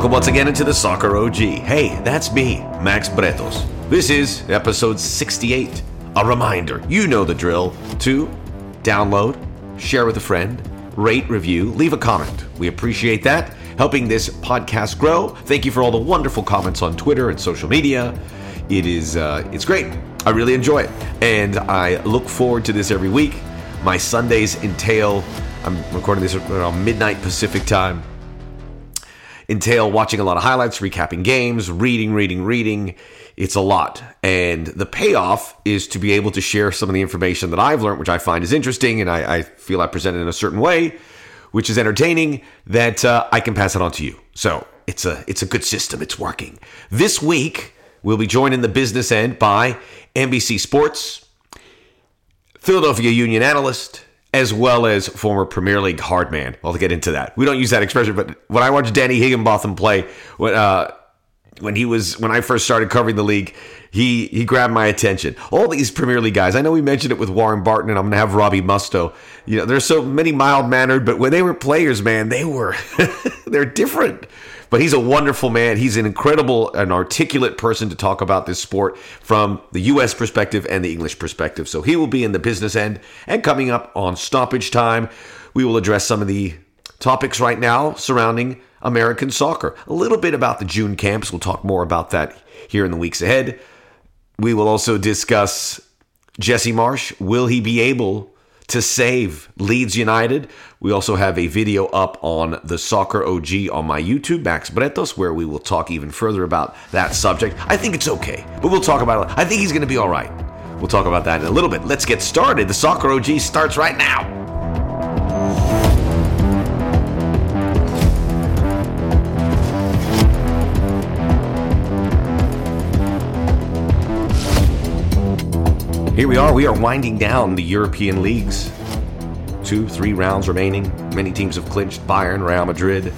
Welcome once again into the Soccer OG. Hey, that's me, Max Bretos. This is episode 68. A reminder, you know the drill, to download, share with a friend, rate, review, leave a comment. We appreciate that, helping this podcast grow. Thank you for all the wonderful comments on Twitter and social media. It is, uh, it's great. I really enjoy it, and I look forward to this every week. My Sundays entail. I'm recording this around midnight Pacific time entail watching a lot of highlights, recapping games, reading, reading, reading. It's a lot. And the payoff is to be able to share some of the information that I've learned, which I find is interesting and I, I feel I present it in a certain way, which is entertaining, that uh, I can pass it on to you. So it's a it's a good system. It's working. This week, we'll be joined in the business end by NBC Sports, Philadelphia Union analyst, as well as former Premier League hardman. I'll get into that. We don't use that expression, but when I watched Danny Higginbotham play, when uh, when he was when I first started covering the league, he he grabbed my attention. All these Premier League guys. I know we mentioned it with Warren Barton, and I'm gonna have Robbie Mustoe. You know, there's so many mild mannered, but when they were players, man, they were they're different. But he's a wonderful man. He's an incredible, an articulate person to talk about this sport from the U.S. perspective and the English perspective. So he will be in the business end. And coming up on stoppage time, we will address some of the topics right now surrounding American soccer. A little bit about the June camps. We'll talk more about that here in the weeks ahead. We will also discuss Jesse Marsch. Will he be able to save Leeds United. We also have a video up on the Soccer OG on my YouTube, Max Bretos, where we will talk even further about that subject. I think it's okay, but we'll talk about it. I think he's going to be all right. We'll talk about that in a little bit. Let's get started. The Soccer OG starts right now. Here we are. We are winding down the European leagues. Two, three rounds remaining. Many teams have clinched. Bayern, Real Madrid,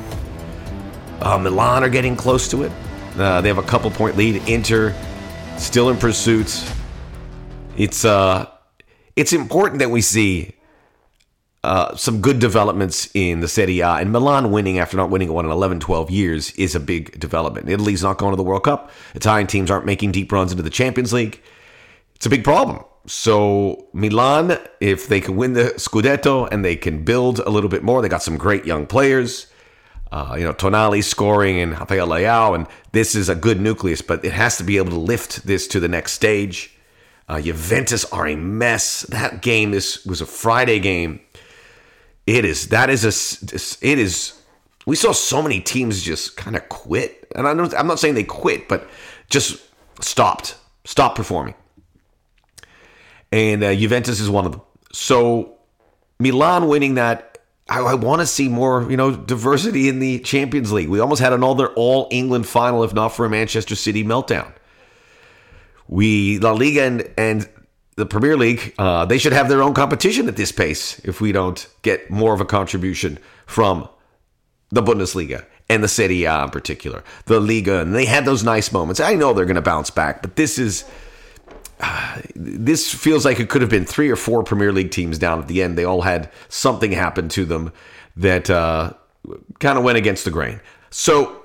uh, Milan are getting close to it. Uh, they have a couple point lead. Inter still in pursuit. It's uh, it's important that we see uh, some good developments in the Serie A. And Milan winning after not winning one in 11, 12 years is a big development. Italy's not going to the World Cup. Italian teams aren't making deep runs into the Champions League. It's a big problem. So Milan, if they can win the Scudetto and they can build a little bit more, they got some great young players. Uh, you know, Tonali scoring and Rafael Leao, and this is a good nucleus, but it has to be able to lift this to the next stage. Uh, Juventus are a mess. That game this was a Friday game. It is that is a it is. We saw so many teams just kind of quit, and I am not saying they quit, but just stopped, stopped performing and uh, Juventus is one of them. So Milan winning that, I, I want to see more, you know, diversity in the Champions League. We almost had another All England final, if not for a Manchester City meltdown. We La Liga and, and the Premier League, uh, they should have their own competition at this pace if we don't get more of a contribution from the Bundesliga and the Serie A in particular, the Liga, and they had those nice moments. I know they're going to bounce back, but this is this feels like it could have been three or four Premier League teams down at the end. They all had something happen to them that uh, kind of went against the grain. So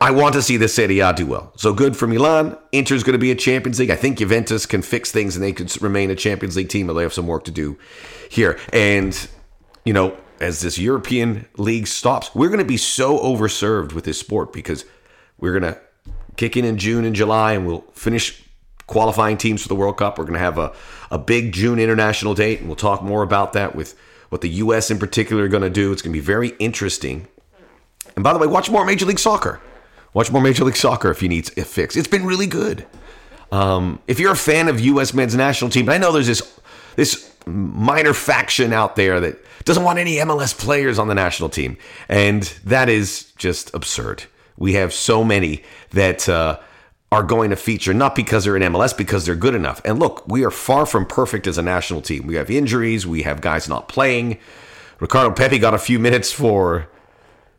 I want to see the Serie A do well. So good for Milan. Inter's going to be a Champions League. I think Juventus can fix things and they could remain a Champions League team, but they have some work to do here. And, you know, as this European league stops, we're going to be so overserved with this sport because we're going to kick in in June and July and we'll finish qualifying teams for the World Cup. We're going to have a, a big June international date, and we'll talk more about that with what the U.S. in particular are going to do. It's going to be very interesting. And by the way, watch more Major League Soccer. Watch more Major League Soccer if you need a fix. It's been really good. Um, if you're a fan of U.S. men's national team, I know there's this this minor faction out there that doesn't want any MLS players on the national team, and that is just absurd. We have so many that uh, are going to feature, not because they're in MLS, because they're good enough. And look, we are far from perfect as a national team. We have injuries, we have guys not playing. Ricardo Pepi got a few minutes for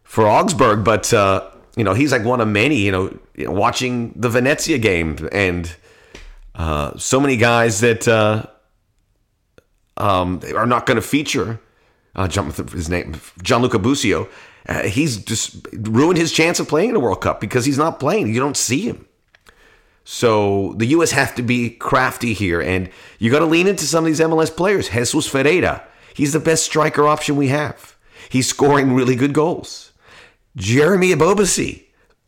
for Augsburg, but uh, you know he's like one of many. You know, watching the Venezia game, and uh, so many guys that uh, um, are not going to feature uh, his name, Gianluca Busio, uh, he's just ruined his chance of playing in the World Cup because he's not playing. You don't see him. So the U.S. have to be crafty here, and you got to lean into some of these MLS players. Jesus Ferreira, he's the best striker option we have. He's scoring really good goals. Jeremy Ebobisse,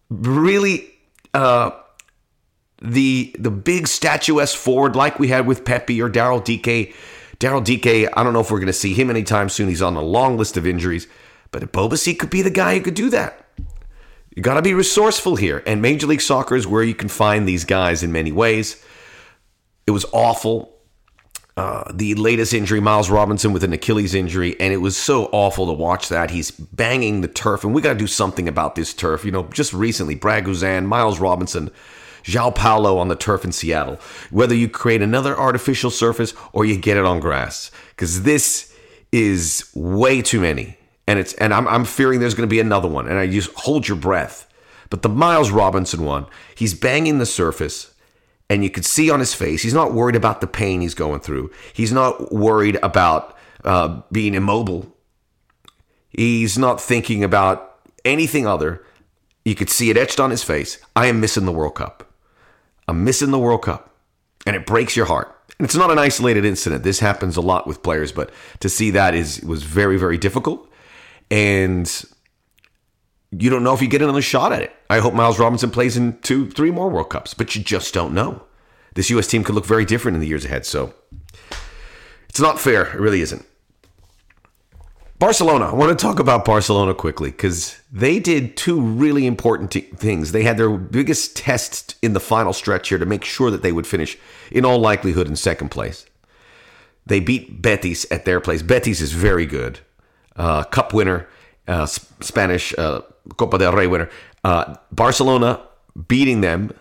really uh, the the big statuesque forward like we had with Pepi or Daryl Dike. Daryl Dike, I don't know if we're going to see him anytime soon. He's on a long list of injuries, but Ebobisse could be the guy who could do that. You got to be resourceful here, and Major League Soccer is where you can find these guys in many ways. It was awful. Uh, the latest injury, Miles Robinson with an Achilles injury, and it was so awful to watch that. He's banging the turf, and we got to do something about this turf. You know, just recently, Brad Guzan, Miles Robinson, João Paulo on the turf in Seattle. Whether you create another artificial surface or you get it on grass, because this is way too many, and it's and I'm I'm fearing there's going to be another one, and I just hold your breath. But the Miles Robinson one, he's banging the surface, and you can see on his face he's not worried about the pain he's going through. He's not worried about uh, being immobile. He's not thinking about anything other. You could see it etched on his face. I am missing the World Cup. I'm missing the World Cup. And it breaks your heart. And it's not an isolated incident. This happens a lot with players, but to see that is was very, very difficult. And you don't know if you get another shot at it. I hope Miles Robinson plays in two, three more World Cups, but you just don't know. This U.S. team could look very different in the years ahead. So it's not fair. It really isn't. Barcelona. I want to talk about Barcelona quickly because they did two really important t- things. They had their biggest test in the final stretch here to make sure that they would finish, in all likelihood, in second place. They beat Betis at their place. Betis is very good. Uh, Cup winner, uh, Spanish uh, Copa del Rey winner. Uh, Barcelona beating them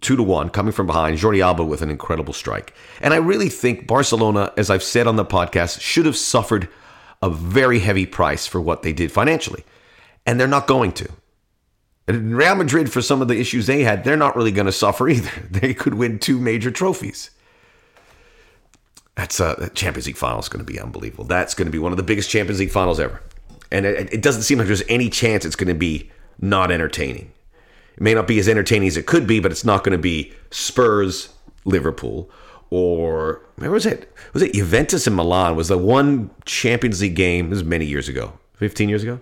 two to one, coming from behind. Jordi Alba with an incredible strike. And I really think Barcelona, as I've said on the podcast, should have suffered – a very heavy price for what they did financially. And they're not going to. And Real Madrid, for some of the issues they had, they're not really going to suffer either. They could win two major trophies. That's a uh, Champions League final is going to be unbelievable. That's going to be one of the biggest Champions League finals ever. And it, it doesn't seem like there's any chance it's going to be not entertaining. It may not be as entertaining as it could be, but it's not going to be Spurs, Liverpool, or where was it? Was it Juventus and Milan? Was the one Champions League game? This was many years ago, fifteen years ago,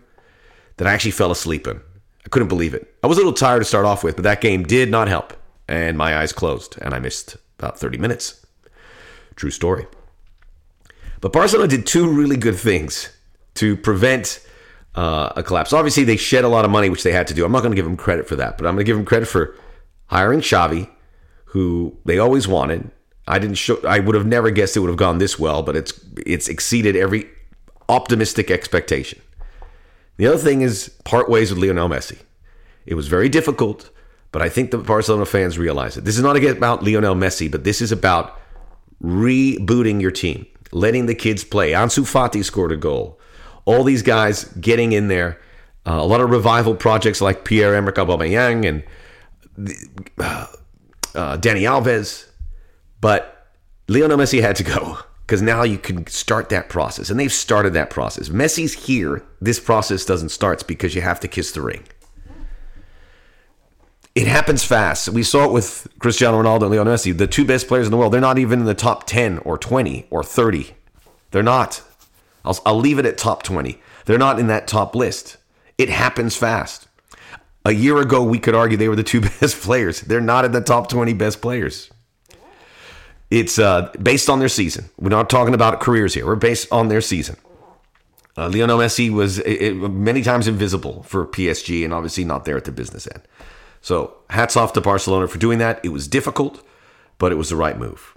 that I actually fell asleep in. I couldn't believe it. I was a little tired to start off with, but that game did not help, and my eyes closed, and I missed about thirty minutes. True story. But Barcelona did two really good things to prevent uh, a collapse. Obviously, they shed a lot of money, which they had to do. I'm not going to give them credit for that, but I'm going to give them credit for hiring Xavi, who they always wanted I didn't show. I would have never guessed it would have gone this well, but it's it's exceeded every optimistic expectation. The other thing is part ways with Lionel Messi. It was very difficult, but I think the Barcelona fans realize it. This is not about Lionel Messi, but this is about rebooting your team, letting the kids play. Ansu Fati scored a goal. All these guys getting in there. Uh, a lot of revival projects like Pierre-Emerick Aubameyang and uh, uh, Dani Alves but Lionel Messi had to go because now you can start that process. And they've started that process. Messi's here. This process doesn't start because you have to kiss the ring. It happens fast. We saw it with Cristiano Ronaldo and Lionel Messi, the two best players in the world. They're not even in the top 10 or 20 or 30. They're not. I'll, I'll leave it at top 20. They're not in that top list. It happens fast. A year ago, we could argue they were the two best players. They're not in the top 20 best players. It's uh, based on their season. We're not talking about careers here. We're based on their season. Uh, Lionel Messi was it, it, many times invisible for PSG and obviously not there at the business end. So hats off to Barcelona for doing that. It was difficult, but it was the right move.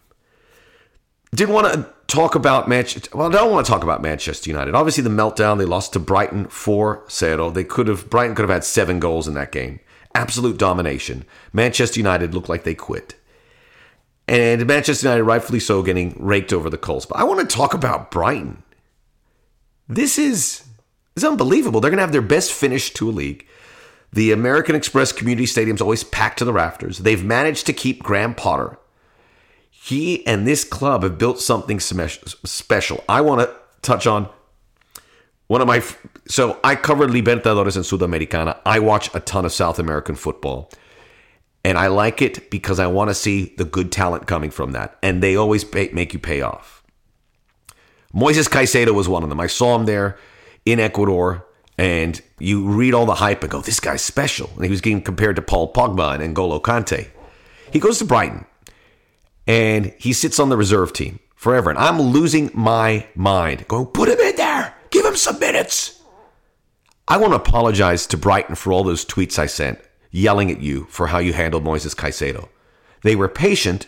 Didn't want to talk about Manchester. Well, I don't want to talk about Manchester United. Obviously, the meltdown. They lost to Brighton 4-0. They could have Brighton could have had seven goals in that game. Absolute domination. Manchester United looked like they quit and Manchester United, rightfully so, getting raked over the coals. But I want to talk about Brighton. This is is unbelievable. They're going to have their best finish to a league. The American Express Community Stadium's always packed to the rafters. They've managed to keep Graham Potter. He and this club have built something special. I want to touch on One of my so I covered Libertadores and Sudamericana. I watch a ton of South American football. And I like it because I want to see the good talent coming from that. And they always pay, make you pay off. Moises Caicedo was one of them. I saw him there in Ecuador, and you read all the hype and go, this guy's special. And he was getting compared to Paul Pogba and N'Golo Kante. He goes to Brighton, and he sits on the reserve team forever. And I'm losing my mind going, put him in there. Give him some minutes. I want to apologize to Brighton for all those tweets I sent yelling at you for how you handled Moises Caicedo. They were patient.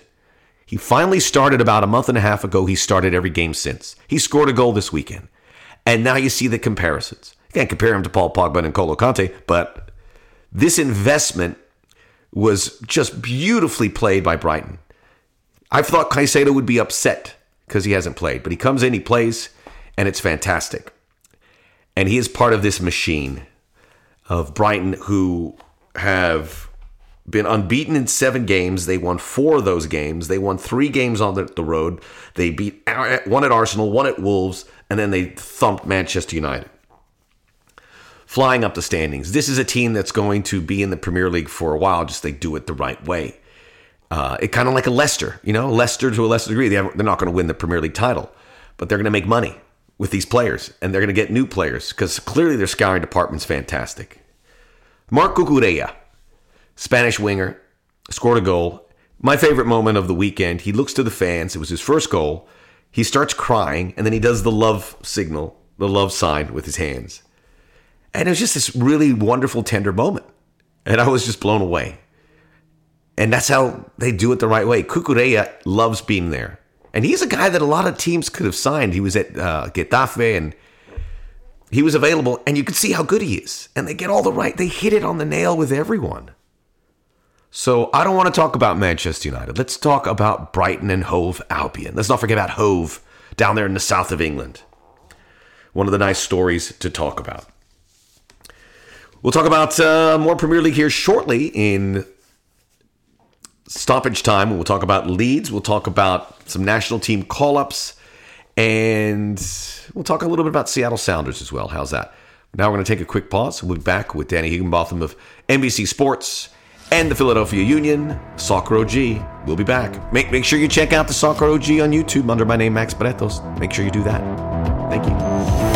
He finally started about a month and a half ago. He started every game since. He scored a goal this weekend. And now you see the comparisons. Can't compare him to Paul Pogba and N'Golo Kante, but this investment was just beautifully played by Brighton. I thought Caicedo would be upset because he hasn't played, but he comes in, he plays, and it's fantastic. And he is part of this machine of Brighton who have been unbeaten in seven games. They won four of those games. They won three games on the road. They beat one at Arsenal, one at Wolves, and then they thumped Manchester United. Flying up the standings. This is a team that's going to be in the Premier League for a while, just they do it the right way. Uh, it kind of like a Leicester, you know, Leicester to a lesser degree. They they're not going to win the Premier League title, but they're going to make money with these players, and they're going to get new players because clearly their scouting department's fantastic. Marc Cucurella, Spanish winger, scored a goal. My favorite moment of the weekend, he looks to the fans. It was his first goal. He starts crying, and then he does the love signal, the love sign with his hands. And it was just this really wonderful, tender moment. And I was just blown away. And that's how they do it the right way. Cucurella loves being there. And he's a guy that a lot of teams could have signed. He was at uh, Getafe and he was available, and you could see how good he is. And they get all the right, they hit it on the nail with everyone. So I don't want to talk about Manchester United. Let's talk about Brighton and Hove Albion. Let's not forget about Hove down there in the south of England. One of the nice stories to talk about. We'll talk about uh, more Premier League here shortly in stoppage time. We'll talk about Leeds. We'll talk about some national team call ups. And we'll talk a little bit about Seattle Sounders as well. How's that? Now we're going to take a quick pause. We'll be back with Danny Higginbotham of NBC Sports and the Philadelphia Union, Soccer OG. We'll be back. Make, make sure you check out the Soccer OG on YouTube under my name, Max Bretos. Make sure you do that. Thank you.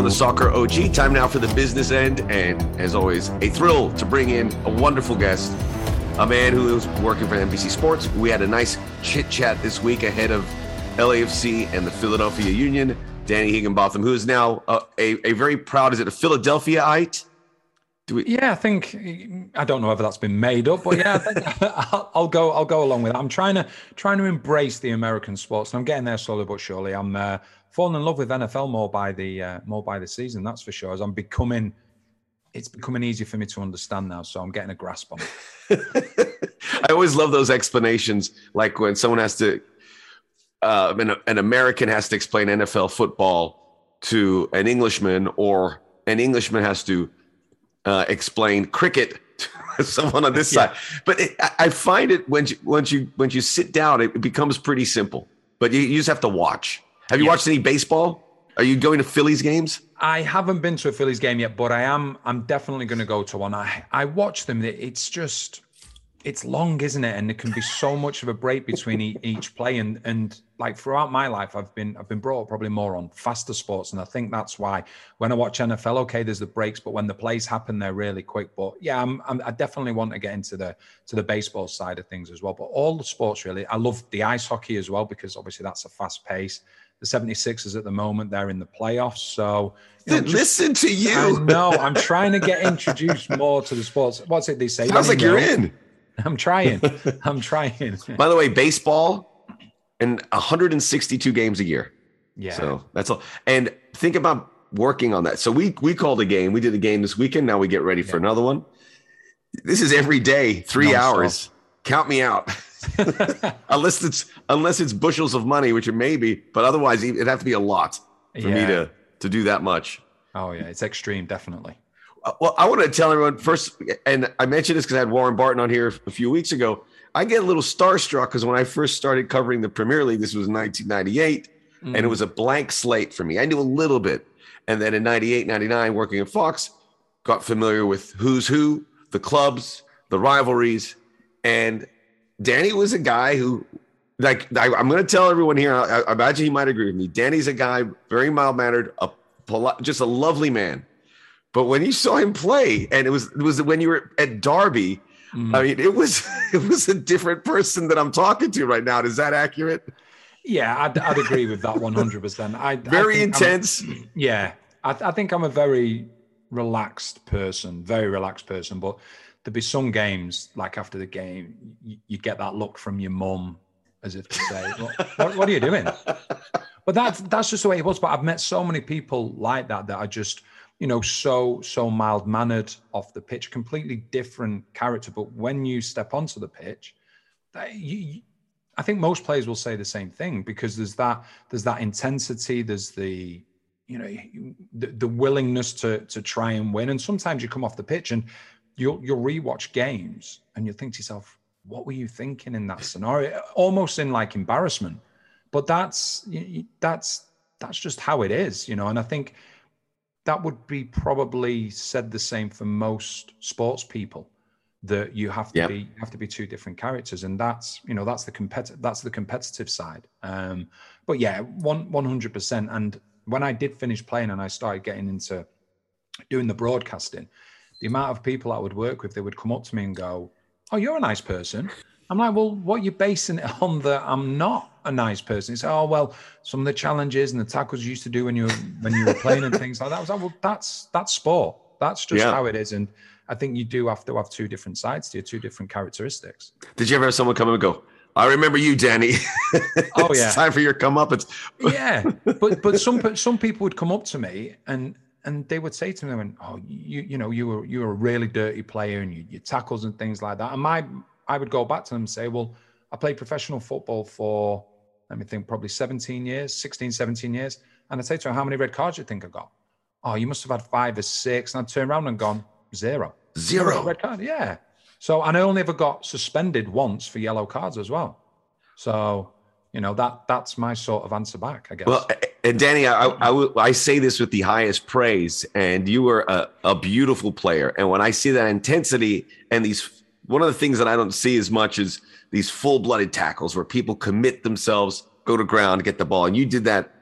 On the Soccer OG. Time now for the business end. And as always, a thrill to bring in a wonderful guest, a man who is working for NBC Sports. We had a nice chit chat this week ahead of LAFC and the Philadelphia Union. Danny Higginbotham, who is now a, a, a very proud, is it a Philadelphiaite? Do we- yeah, I think I don't know whether that's been made up, but yeah, I'll, I'll, go. I'll go along with that. I'm trying to trying to embrace the American sports, and I'm getting there slowly but surely. I'm uh, fallen in love with NFL more by the uh, more by the season. That's for sure. As I'm becoming, it's becoming easier for me to understand now. So I'm getting a grasp on it. I always love those explanations, like when someone has to, uh, an, an American has to explain NFL football to an Englishman, or an Englishman has to uh, explain cricket to someone on this yeah. side. But it, I find it when you, once you once you sit down, it becomes pretty simple. But you, you just have to watch. Have you yeah. watched any baseball? Are you going to Phillies games? I haven't been to a Phillies game yet, but I am. I'm definitely going to go to one. I I watch them. It's just it's long, isn't it? And there can be so much of a break between each play. And and like throughout my life, I've been I've been brought up probably more on faster sports, and I think that's why when I watch NFL, okay, there's the breaks, but when the plays happen, they're really quick. But yeah, I'm, I'm, i definitely want to get into the to the baseball side of things as well. But all the sports really, I love the ice hockey as well because obviously that's a fast pace the 76ers at the moment. They're in the playoffs. So you know, listen to you. No, I'm trying to get introduced more to the sports. What's it they say? Sounds like you're in. I'm trying. I'm trying. By the way, baseball and 162 games a year. Yeah. So that's all. And think about working on that. So we we called a game. We did a game this weekend. Now we get ready for yeah. another one. This is every day, three Non-stop. hours. Count me out. unless it's unless it's bushels of money, which it may be, but otherwise it'd have to be a lot for yeah. me to to do that much. Oh yeah, it's extreme, definitely. Well, I want to tell everyone first, and I mentioned this because I had Warren Barton on here a few weeks ago. I get a little starstruck because when I first started covering the Premier League, this was 1998, mm. and it was a blank slate for me. I knew a little bit. And then in 98, 99, working at Fox, got familiar with who's who, the clubs, the rivalries. And Danny was a guy who, like, I, am going to tell everyone here, I, I, imagine he might agree with me. Danny's a guy, very mild mannered, a just a lovely man. But when you saw him play, and it was it was when you were at Derby, mm. I mean, it was it was a different person that I'm talking to right now. Is that accurate? Yeah, I'd, I'd agree with that 100. percent I very I intense. Yeah, I, I think I'm a very relaxed person, very relaxed person. But there'd be some games like after the game, you, you get that look from your mum as if to say, what, what, are you doing?" But that's that's just the way it was. But I've met so many people like that that are just you know so so mild mannered off the pitch, completely different character. But when you step onto the pitch, you, I think most players will say the same thing because there's that there's that intensity, there's the you know the, the willingness to to try and win. And sometimes you come off the pitch and you'll you'll rewatch games and you'll think to yourself, what were you thinking in that scenario? Almost in like embarrassment but that's that's that's just how it is, you know. And I think that would be probably said the same for most sports people that you have to yep. be you have to be two different characters and that's you know that's the competitive that's the competitive side um but yeah one 100% and when i did finish playing and i started getting into doing the broadcasting the amount of people i would work with they would come up to me and go oh you're a nice person I'm like, well, what are you basing it on that I'm not a nice person? It's oh well, some of the challenges and the tackles you used to do when you were when you were playing and things like that. I was like, well, that's that's sport. That's just yeah. how it is. And I think you do have to have two different sides to you, two different characteristics. Did you ever have someone come and go? I remember you, Danny. oh yeah, time for your come up. Yeah, but but some some people would come up to me and and they would say to me, "Oh, you you know you were you were a really dirty player and you, your tackles and things like that." And my I would go back to them and say, well, I played professional football for, let me think, probably 17 years, 16, 17 years. And I'd say to them, how many red cards do you think I got? Oh, you must have had five or six. And I'd turn around and gone, zero. Zero. Red card, yeah. So, and I only ever got suspended once for yellow cards as well. So, you know, that that's my sort of answer back, I guess. Well, and Danny, I, I, I say this with the highest praise, and you were a, a beautiful player. And when I see that intensity and these one of the things that I don't see as much is these full-blooded tackles where people commit themselves, go to ground, get the ball, and you did that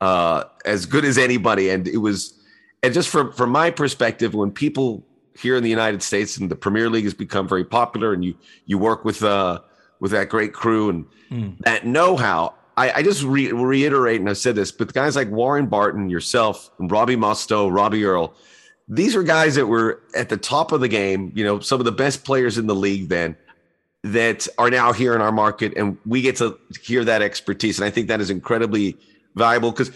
uh, as good as anybody. And it was, and just from from my perspective, when people here in the United States and the Premier League has become very popular, and you you work with uh, with that great crew and mm. that know-how. I, I just re- reiterate, and I've said this, but guys like Warren Barton, yourself, Robbie Mustoe, Robbie Earl, these are guys that were at the top of the game, you know, some of the best players in the league then that are now here in our market and we get to hear that expertise and I think that is incredibly valuable because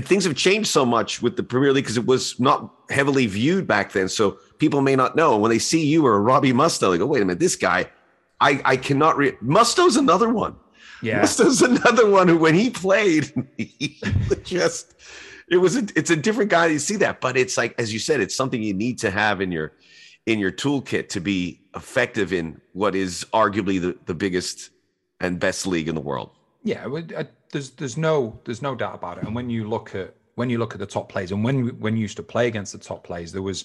things have changed so much with the Premier League because it was not heavily viewed back then. So people may not know when they see you or Robbie Mustoe, they go, wait a minute, this guy, I, I cannot read. Mustoe's another one. Yeah. Mustoe's another one who, when he played, he just it was a, it's a different guy. You see that, but it's like as you said, it's something you need to have in your in your toolkit to be effective in what is arguably the, the biggest and best league in the world. Yeah, there's there's no there's no doubt about it. And when you look at when you look at the top players, and when when you used to play against the top players, there was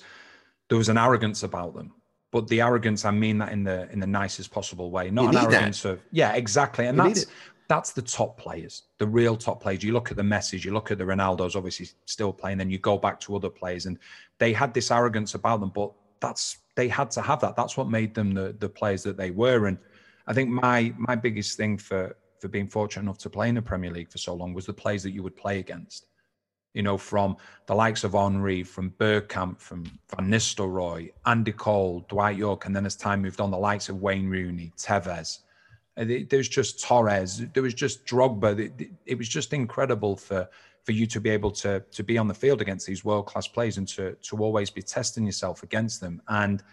there was an arrogance about them. But the arrogance, I mean that in the in the nicest possible way, not an arrogance that. of yeah, exactly. And you that's that's the top players, the real top players. You look at the Messi, you look at the Ronaldo's, obviously still playing. Then you go back to other players, and they had this arrogance about them, but that's they had to have that. That's what made them the the players that they were. And I think my my biggest thing for for being fortunate enough to play in the Premier League for so long was the players that you would play against. You know, from the likes of Henry, from Bergkamp, from Van Nistelrooy, Andy Cole, Dwight Yorke, and then as time moved on, the likes of Wayne Rooney, Tevez uh, there's just Torres. There was just Drogba. It was just incredible for for you to be able to to be on the field against these world class players and to to always be testing yourself against them. And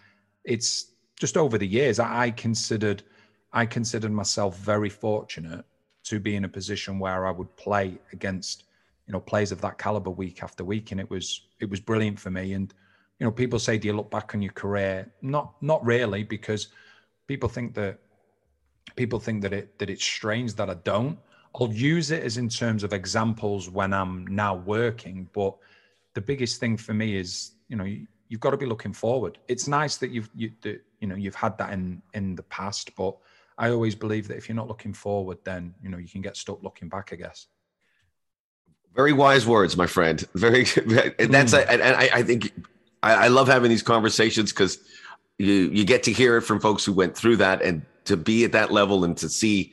it's just over the years, I considered I considered myself very fortunate to be in a position where I would play against you know players of that caliber week after week, and it was it was brilliant for me. And you know, people say, "Do you look back on your career?" Not not really, because people think that people think that it that it's strange that I don't. I'll use it as in terms of examples when I'm now working, but the biggest thing for me is, you know, you, have got to be looking forward. It's nice that you've you that, you know you've had that in in the past, but I always believe that if you're not looking forward, then you know you can get stuck looking back. I guess. Very wise words, my friend. Very. And that's mm. and I, I think I, I love having these conversations because you you get to hear it from folks who went through that and to be at that level and to see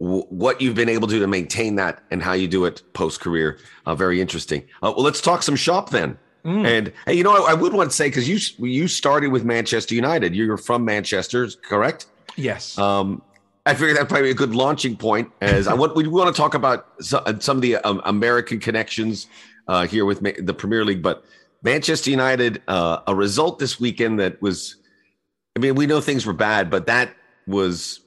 w- what you've been able to do to maintain that and how you do it post career. Uh, very interesting. Uh, well, let's talk some shop then. Mm. And hey, you know, I, I would want to say because you you started with Manchester United. You're from Manchester, correct? Yes. Um, I figured that'd probably be a good launching point. As I want, we want to talk about uh, some of the um, American connections uh, here with the Premier League, but Manchester United, uh, a result this weekend that was, I mean, we know things were bad, but that was,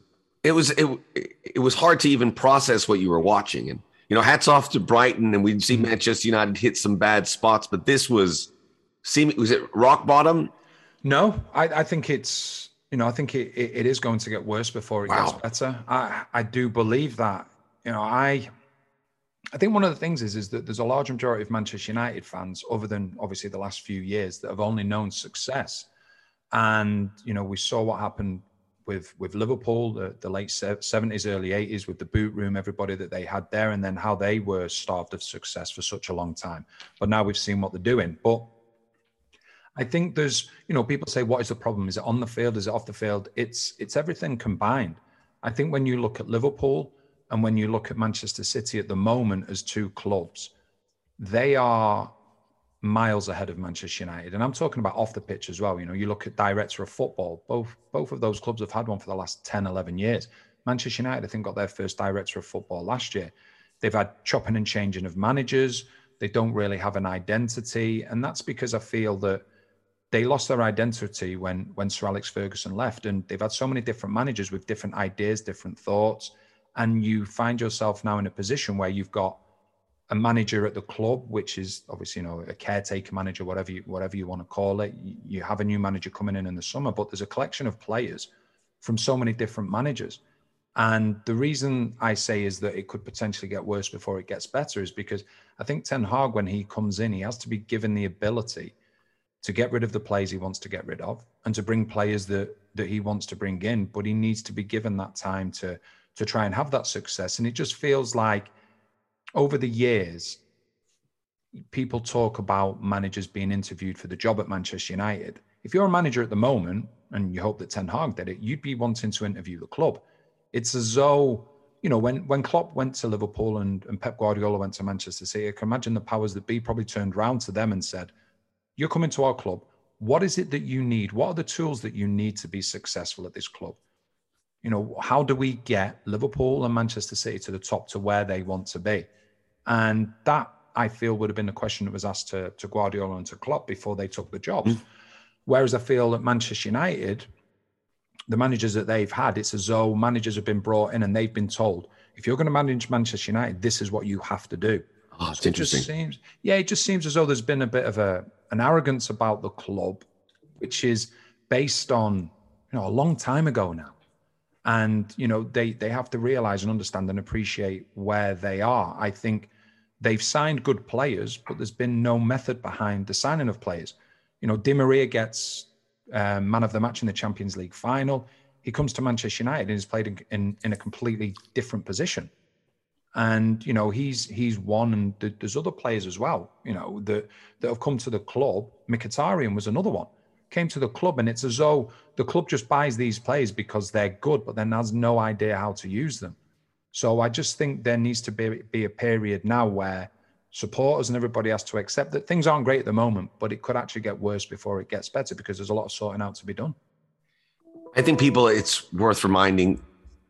it was, it, it was hard to even process what you were watching. And, you know, hats off to Brighton and we'd see Manchester United hit some bad spots, but this was, seeming, was it rock bottom? No, I, I think it's, you know, I think it, it, is going to get worse before it wow. gets better. I, I do believe that, you know, I, I think one of the things is is that there's a large majority of Manchester United fans, other than obviously the last few years, that have only known success. And you know, we saw what happened with with Liverpool, the, the late seventies, early eighties, with the boot room, everybody that they had there, and then how they were starved of success for such a long time. But now we've seen what they're doing. But I think there's, you know, people say, what is the problem? Is it on the field? Is it off the field? It's it's everything combined. I think when you look at Liverpool and when you look at Manchester City at the moment as two clubs, they are miles ahead of Manchester United. And I'm talking about off the pitch as well. You know, you look at director of football, both both of those clubs have had one for the last 10, 11 years. Manchester United, I think, got their first director of football last year. They've had chopping and changing of managers. They don't really have an identity. And that's because I feel that they lost their identity when when Sir Alex Ferguson left. And they've had so many different managers with different ideas, different thoughts and you find yourself now in a position where you've got a manager at the club, which is obviously you know a caretaker manager, whatever you whatever you want to call it. You have a new manager coming in in the summer, but there's a collection of players from so many different managers. And the reason I say is that it could potentially get worse before it gets better is because I think Ten Hag, when he comes in, he has to be given the ability to get rid of the players he wants to get rid of and to bring players that that he wants to bring in. But he needs to be given that time to to try and have that success. And it just feels like over the years, people talk about managers being interviewed for the job at Manchester United. If you're a manager at the moment and you hope that Ten Hag did it, you'd be wanting to interview the club. It's as though, you know, when when Klopp went to Liverpool and, and Pep Guardiola went to Manchester City, I can imagine the powers that be probably turned round to them and said, You're coming to our club. What is it that you need? What are the tools that you need to be successful at this club? you know, how do we get Liverpool and Manchester City to the top to where they want to be? And that I feel would have been the question that was asked to, to Guardiola and to Klopp before they took the job. Mm. Whereas I feel that Manchester United, the managers that they've had, it's as though managers have been brought in and they've been told, if you're going to manage Manchester United, this is what you have to do. Oh, it's so interesting. It seems, yeah, it just seems as though there's been a bit of a an arrogance about the club, which is based on you know a long time ago now. And you know they they have to realize and understand and appreciate where they are. I think they've signed good players but there's been no method behind the signing of players. You know di maria gets um, man of the match in the champions league final. He comes to manchester united and he's played in, in, in a completely different position and you know he's he's one and there's other players as well you know that that have come to the club Mkhitaryan was another one came to the club and it's as though the club just buys these players because they're good, but then has no idea how to use them. So I just think there needs to be, be a period now where supporters and everybody has to accept that things aren't great at the moment, but it could actually get worse before it gets better because there's a lot of sorting out to be done. I think people, it's worth reminding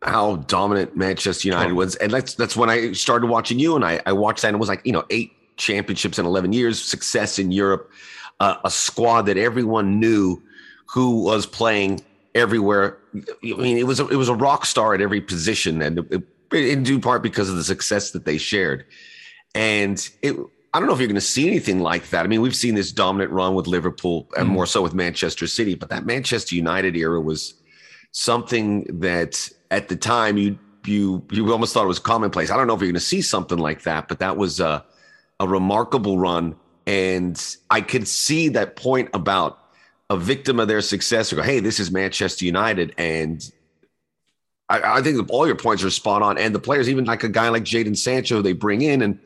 how dominant Manchester United was, and that's that's when I started watching you, and I, I watched that, and it was like you know eight championships in eleven years, success in Europe uh, a squad that everyone knew who was playing everywhere. I mean, it was a, it was a rock star at every position, and it, in due part because of the success that they shared. And it, I don't know if you're going to see anything like that. I mean, we've seen this dominant run with Liverpool and mm. more so with Manchester City, but that Manchester United era was something that at the time you you you almost thought it was commonplace. I don't know if you're going to see something like that, but that was a, a remarkable run, and I could see that point about a victim of their success. Go, hey, this is Manchester United, and I, I think all your points are spot on. And the players, even like a guy like Jadon Sancho, they bring in and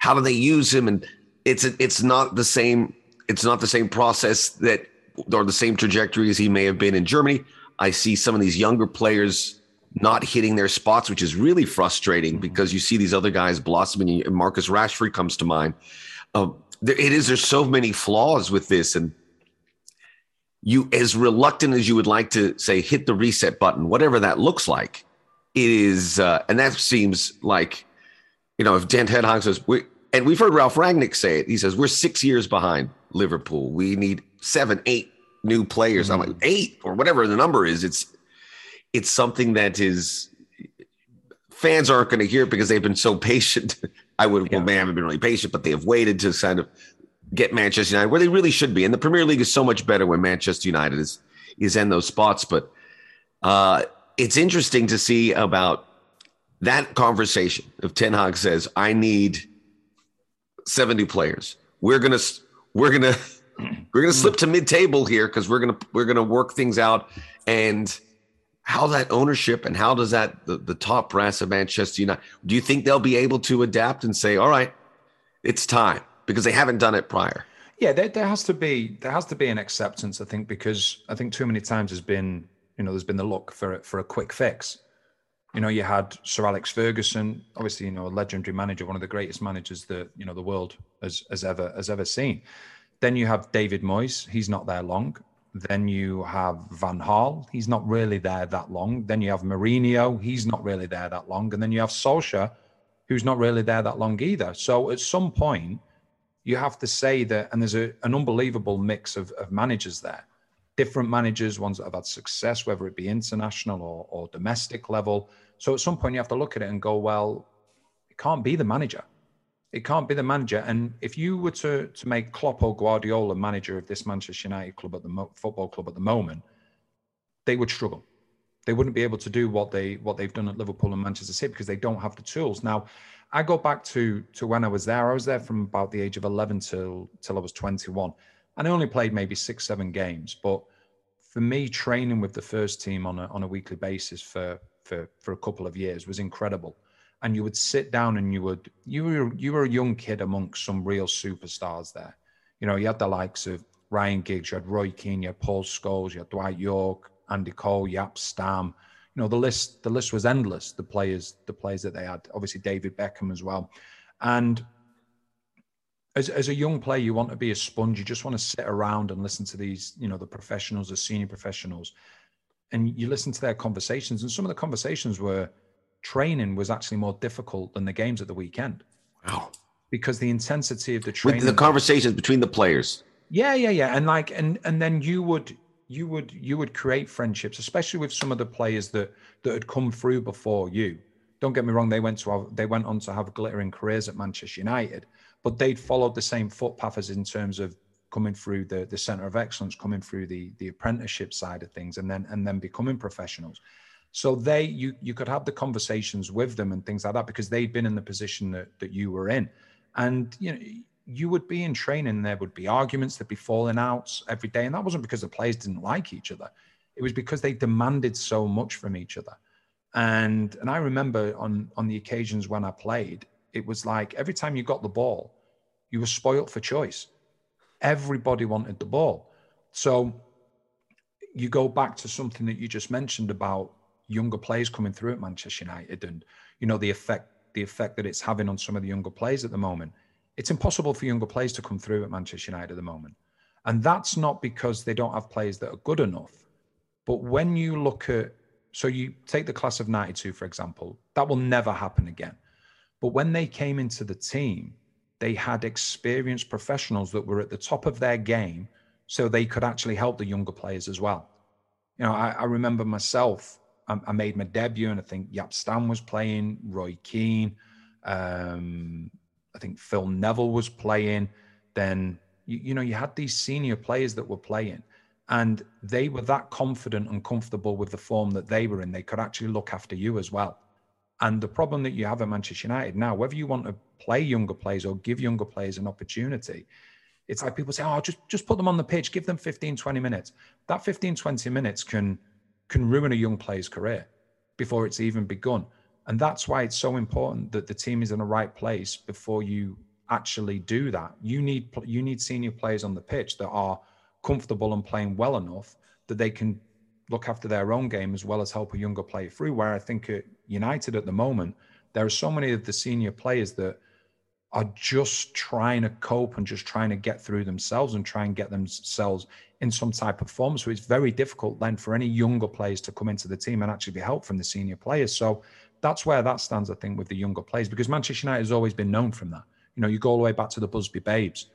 how do they use him? And it's it's not the same. It's not the same process that or the same trajectory as he may have been in Germany. I see some of these younger players not hitting their spots, which is really frustrating because you see these other guys blossoming. And Marcus Rashford comes to mind. Um, there, it is. There's so many flaws with this, and you, as reluctant as you would like to say, hit the reset button, whatever that looks like. It is, uh, and that seems like, you know, if Dan Ten Hag says we and we've heard Ralf Rangnick say it. He says, We're six years behind Liverpool. We need seven, eight new players. Mm-hmm. I'm like, eight or whatever the number is. It's it's something that is fans aren't going to hear because they've been so patient. I would yeah. well, they haven't been really patient, but they have waited to kind of get Manchester United where they really should be. And the Premier League is so much better when Manchester United is is in those spots. But uh, it's interesting to see about that conversation. If Ten Hag says, "I need." 70 players. We're gonna we're gonna we're gonna slip to mid table here because we're gonna we're gonna work things out and how that ownership and how does that the, the top brass of Manchester United do you think they'll be able to adapt and say all right it's time because they haven't done it prior yeah there, there has to be there has to be an acceptance I think because I think too many times has been you know there's been the look for for a quick fix you know, you had Sir Alex Ferguson, obviously, you know, a legendary manager, one of the greatest managers that you know the world has has ever has ever seen. Then you have David Moyes, he's not there long. Then you have Van Gaal, he's not really there that long. Then you have Mourinho, he's not really there that long. And then you have Solskjaer, who's not really there that long either. So at some point, you have to say that, and there's a, an unbelievable mix of, of managers there. Different managers, ones that have had success, whether it be international or, or domestic level so at some point, you have to look at it and go, well, it can't be the manager. It can't be the manager. And if you were to to make Klopp or Guardiola manager of this Manchester United club at the mo- football club at the moment, they would struggle. They wouldn't be able to do what they what they've done at Liverpool and Manchester City because they don't have the tools. Now, I go back to to when I was there. I was there from about the age of 11 till till I was 21, and I only played maybe six seven games. But for me, training with the first team on a on a weekly basis for for for a couple of years was incredible and you would sit down and you would you were you were a young kid amongst some real superstars there. You know you had the likes of ryan giggs you had roy keane you had paul scholes you had dwight Yorke, andy cole Jaap Stam. You know the list the list was endless the players the players that they had. Obviously david beckham as well. And as, as a young player you want to be a sponge. You just want to sit around and listen to these you know the professionals the senior professionals. And you listen to their conversations, and some of the conversations were training was actually more difficult than the games at the weekend. Wow. Because the intensity of the training, With the conversations between the players. Yeah, yeah, yeah, and like, and and then you would you would you would create friendships, especially with some of the players that that had come through before you. Don't get me wrong; they went to have, they went on to have glittering careers at Manchester United, but they'd followed the same footpath as in terms of coming through the the center of excellence, coming through the the apprenticeship side of things, and then and then becoming professionals. So they you you could have the conversations with them and things like that because they'd been in the position that that you were in, and you know you would be in training. There would be arguments, there'd be falling outs every day, and that wasn't because the players didn't like each other. It was because they demanded so much from each other. And and I remember on on the occasions when I played, it was like every time you got the ball, you were spoilt for choice everybody wanted the ball. So you go back to something that you just mentioned about younger players coming through at Manchester United and you know the effect the effect that it's having on some of the younger players at the moment. It's impossible for younger players to come through at Manchester United at the moment. And that's not because they don't have players that are good enough. But when you look at so you take the class of 92 for example, that will never happen again. But when they came into the team, they had experienced professionals that were at the top of their game so they could actually help the younger players as well. You know, I, I remember myself, I, I, made my debut and I think Jaap Stam was playing, Roy Keane, um, I think Phil Neville was playing. Then you, you know you had these senior players that were playing, and they were that confident and comfortable with the form that they were in. They could actually look after you as well. And the problem that you have at Manchester United now, whether you want to play younger players or give younger players an opportunity, it's like people say, oh, just just put them on the pitch, give them 15, 20 minutes. That 15, 20 minutes can can ruin a young player's career before it's even begun. And that's why it's so important that the team is in the right place before you actually do that. You need you need senior players on the pitch that are comfortable and playing well enough that they can look after their own game as well as help a younger player through. Where I think at United at the moment, there are so many of the senior players that are just trying to cope and just trying to get through themselves and try and get themselves in some type of form. So it's very difficult then for any younger players to come into the team and actually be helped from the senior players. So that's where that stands, I think, with the younger players because Manchester United has always been known from that. You know, you go all the way back to the Busby Babes,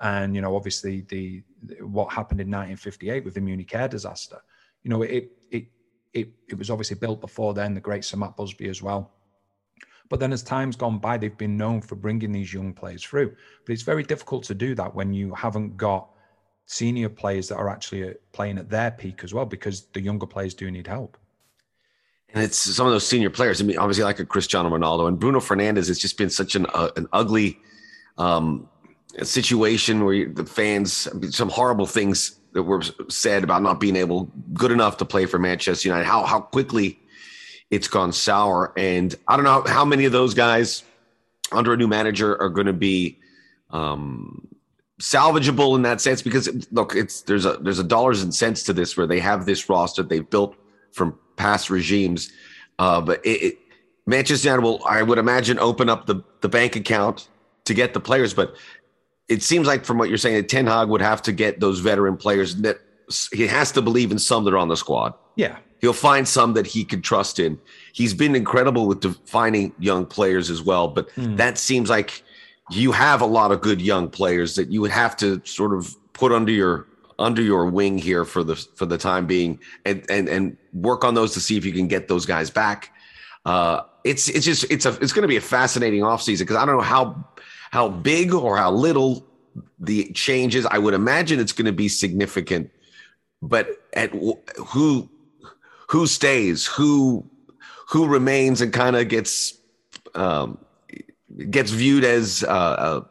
and you know, obviously the what happened in 1958 with the Munich air disaster. You know, it it it it was obviously built before then. The great Sir Matt Busby as well. But then as time's gone by, they've been known for bringing these young players through. But it's very difficult to do that when you haven't got senior players that are actually playing at their peak as well, because the younger players do need help. And it's some of those senior players. I mean, obviously, like a Cristiano Ronaldo and Bruno Fernandes. It's just been such an uh, an ugly um, situation where the fans, some horrible things that were said about not being able good enough to play for Manchester United. How how quickly it's gone sour, and I don't know how many of those guys under a new manager are going to be um, salvageable in that sense. Because look, it's there's a there's a dollars and cents to this where they have this roster they've built from past regimes. Uh, but it, it, Manchester United will, I would imagine, open up the, the bank account to get the players. But it seems like from what you're saying, that Ten Hag would have to get those veteran players that he has to believe in some that are on the squad. Yeah. He'll find some that he can trust in. He's been incredible with defining young players as well. But mm. that seems like you have a lot of good young players that you would have to sort of put under your under your wing here for the for the time being, and and and work on those to see if you can get those guys back. Uh, it's it's just it's a it's going to be a fascinating offseason because I don't know how how big or how little the changes. I would imagine it's going to be significant, but at who who stays, who who remains, and kind of gets um, gets viewed as uh, uh,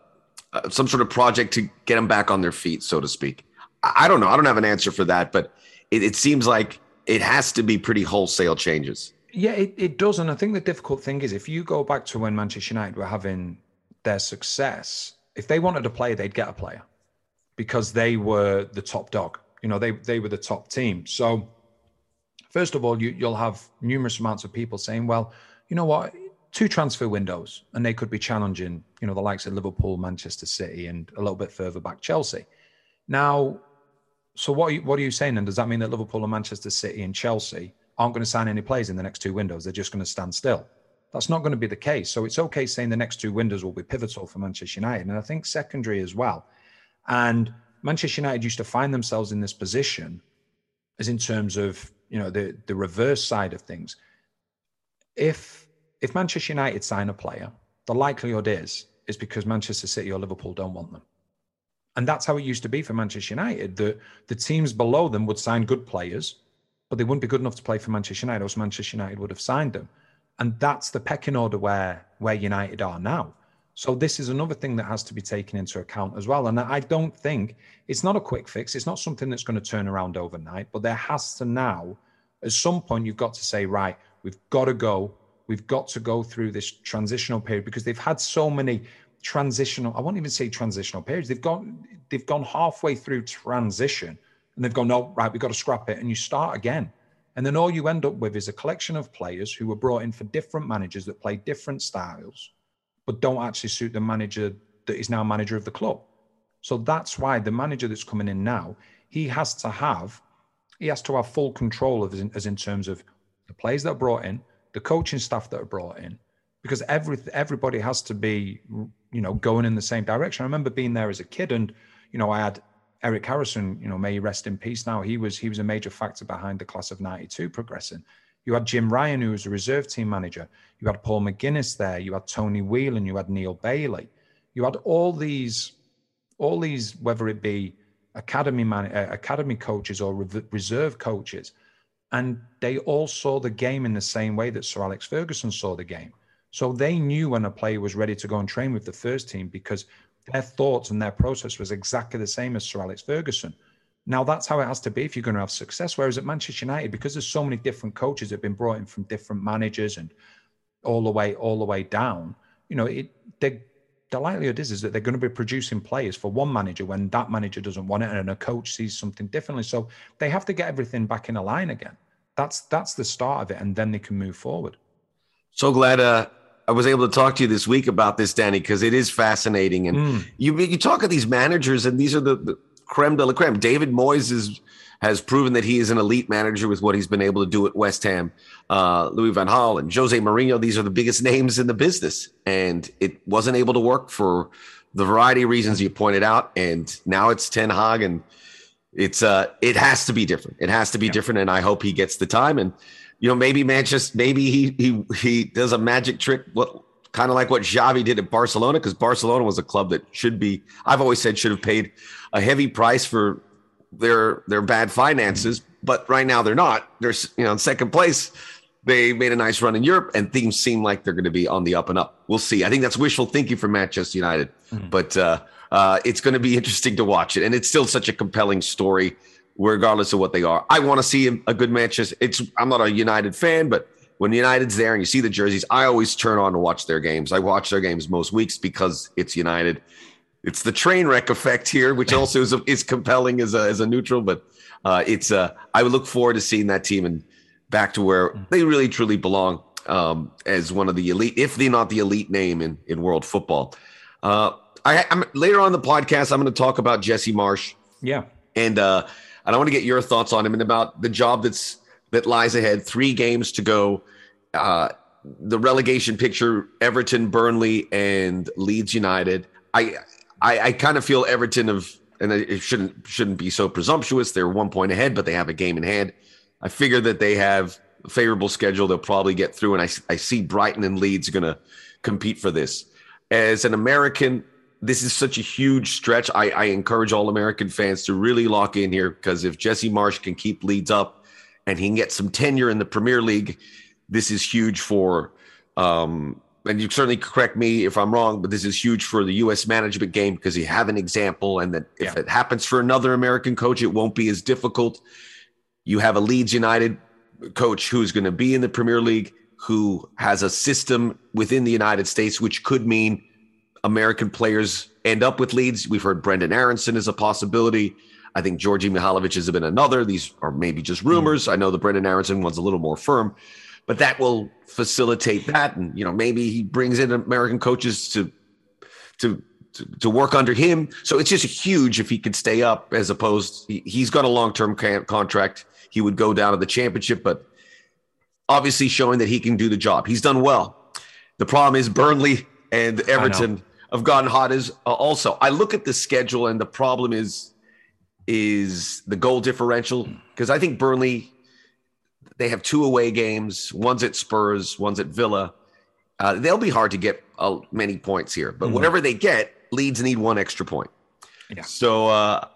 uh, some sort of project to get them back on their feet, so to speak. I don't know. I don't have an answer for that, but it, it seems like it has to be pretty wholesale changes. Yeah, it, it does. And I think the difficult thing is if you go back to when Manchester United were having their success, if they wanted a player, they'd get a player because they were the top dog. You know, they they were the top team. So first of all, you, you'll have numerous amounts of people saying, well, you know what, two transfer windows, and they could be challenging, you know, the likes of Liverpool, Manchester City, and a little bit further back, Chelsea. Now, so what are you, what are you saying? And does that mean that Liverpool and Manchester City and Chelsea aren't going to sign any players in the next two windows? They're just going to stand still. That's not going to be the case. So it's okay saying the next two windows will be pivotal for Manchester United, and I think secondary as well. And Manchester United used to find themselves in this position, as in terms of you know the the reverse side of things. If if Manchester United sign a player, the likelihood is is because Manchester City or Liverpool don't want them. And that's how it used to be for Manchester United. The the teams below them would sign good players, but they wouldn't be good enough to play for Manchester United, else Manchester United would have signed them. And that's the pecking order where where United are now. So this is another thing that has to be taken into account as well. And I don't think it's not a quick fix. It's not something that's going to turn around overnight, but there has to now, at some point, you've got to say, right, we've got to go. We've got to go through this transitional period because they've had so many transitional i won't even say transitional periods they've gone they've gone halfway through transition and they've gone no right we've got to scrap it and you start again and then all you end up with is a collection of players who were brought in for different managers that play different styles but don't actually suit the manager that is now manager of the club so that's why the manager that's coming in now he has to have he has to have full control of as in, as in terms of the players that are brought in the coaching staff that are brought in because every everybody has to be you know going in the same direction. I remember being there as a kid, and you know I had Eric Harrison. You know, may he rest in peace. Now he was he was a major factor behind the class of '92 progressing. You had Jim Ryan, who was a reserve team manager. You had Paul McGuinness there. You had Tony Whelan. You had Neil Bailey. You had all these, all these, whether it be academy man, uh, academy coaches or re- reserve coaches, and they all saw the game in the same way that Sir Alex Ferguson saw the game. So they knew when a player was ready to go and train with the first team because their thoughts and their process was exactly the same as Sir Alex Ferguson. Now that's how it has to be if you're going to have success. Whereas at Manchester United, because there's so many different coaches that have been brought in from different managers and all the way, all the way down, you know, it they the likelihood is is that they're going to be producing players for one manager when that manager doesn't want it and a coach sees something differently. So they have to get everything back in a line again. That's that's the start of it, and then they can move forward. So glad uh, I was able to talk to you this week about this, Danny, because it is fascinating. And mm. you you talk of these managers, and these are the, the creme de la creme. David Moyes is, has proven that he is an elite manager with what he's been able to do at West Ham. Uh, Louis Van Gaal and Jose Mourinho, these are the biggest names in the business, and it wasn't able to work for the variety of reasons you pointed out. And now it's Ten Hag, and it's uh, it has to be different. It has to be yeah. different, and I hope he gets the time and you know, maybe Manchester, maybe he he he does a magic trick, what kind of like what Xavi did at Barcelona, because Barcelona was a club that should be, I've always said, should have paid a heavy price for their their bad finances, but right now they're not. They're you know in second place. They made a nice run in Europe, and things seem like they're going to be on the up and up. We'll see. I think that's wishful thinking for Manchester United, mm-hmm. but uh, uh, it's going to be interesting to watch it, and it's still such a compelling story regardless of what they are. I want to see a good match. It's I'm not a United fan, but when United's there and you see the jerseys, I always turn on to watch their games. I watch their games most weeks because it's United. It's the train wreck effect here, which also is, is compelling as a, as a neutral. But uh, it's uh, I would look forward to seeing that team and back to where they really truly belong um, as one of the elite, if they're not the elite name in in world football. Uh, I, am later on the podcast. I'm going to talk about Jesse Marsch. Yeah, and uh, and I want to get your thoughts on him and about the job that's that lies ahead. Three games to go. Uh, the relegation picture: Everton, Burnley, and Leeds United. I I, I kind of feel Everton have, and it shouldn't shouldn't be so presumptuous. They're one point ahead, but they have a game in hand. I figure that they have a favorable schedule. They'll probably get through, and I I see Brighton and Leeds going to compete for this. As an American, this is such a huge stretch. I, I encourage all American fans to really lock in here because if Jesse Marsch can keep Leeds up and he can get some tenure in the Premier League, this is huge for. Um, and you certainly correct me if I'm wrong, but this is huge for the U.S. management game because you have an example, and that if yeah. it happens for another American coach, it won't be as difficult. You have a Leeds United coach who's going to be in the Premier League, who has a system within the United States, which could mean American players end up with Leeds. We've heard Brendan Aaronson is a possibility. I think Djordje Mihailovic has been another. These are maybe just rumors. Mm. I know the Brendan Aaronson one's a little more firm, but that will facilitate that. And you know, maybe he brings in American coaches to to to, to work under him. So it's just huge if he could stay up, as opposed he, he's got a long term contract. He would go down to the championship, but obviously showing that he can do the job. He's done well. The problem is Burnley and Everton have gotten hot as uh, also. I look at the schedule and the problem is is the goal differential because I think Burnley they have two away games. One's at Spurs, one's at Villa. Uh, they'll be hard to get uh, many points here, but mm-hmm. whatever they get, Leeds need one extra point. Yeah. So uh,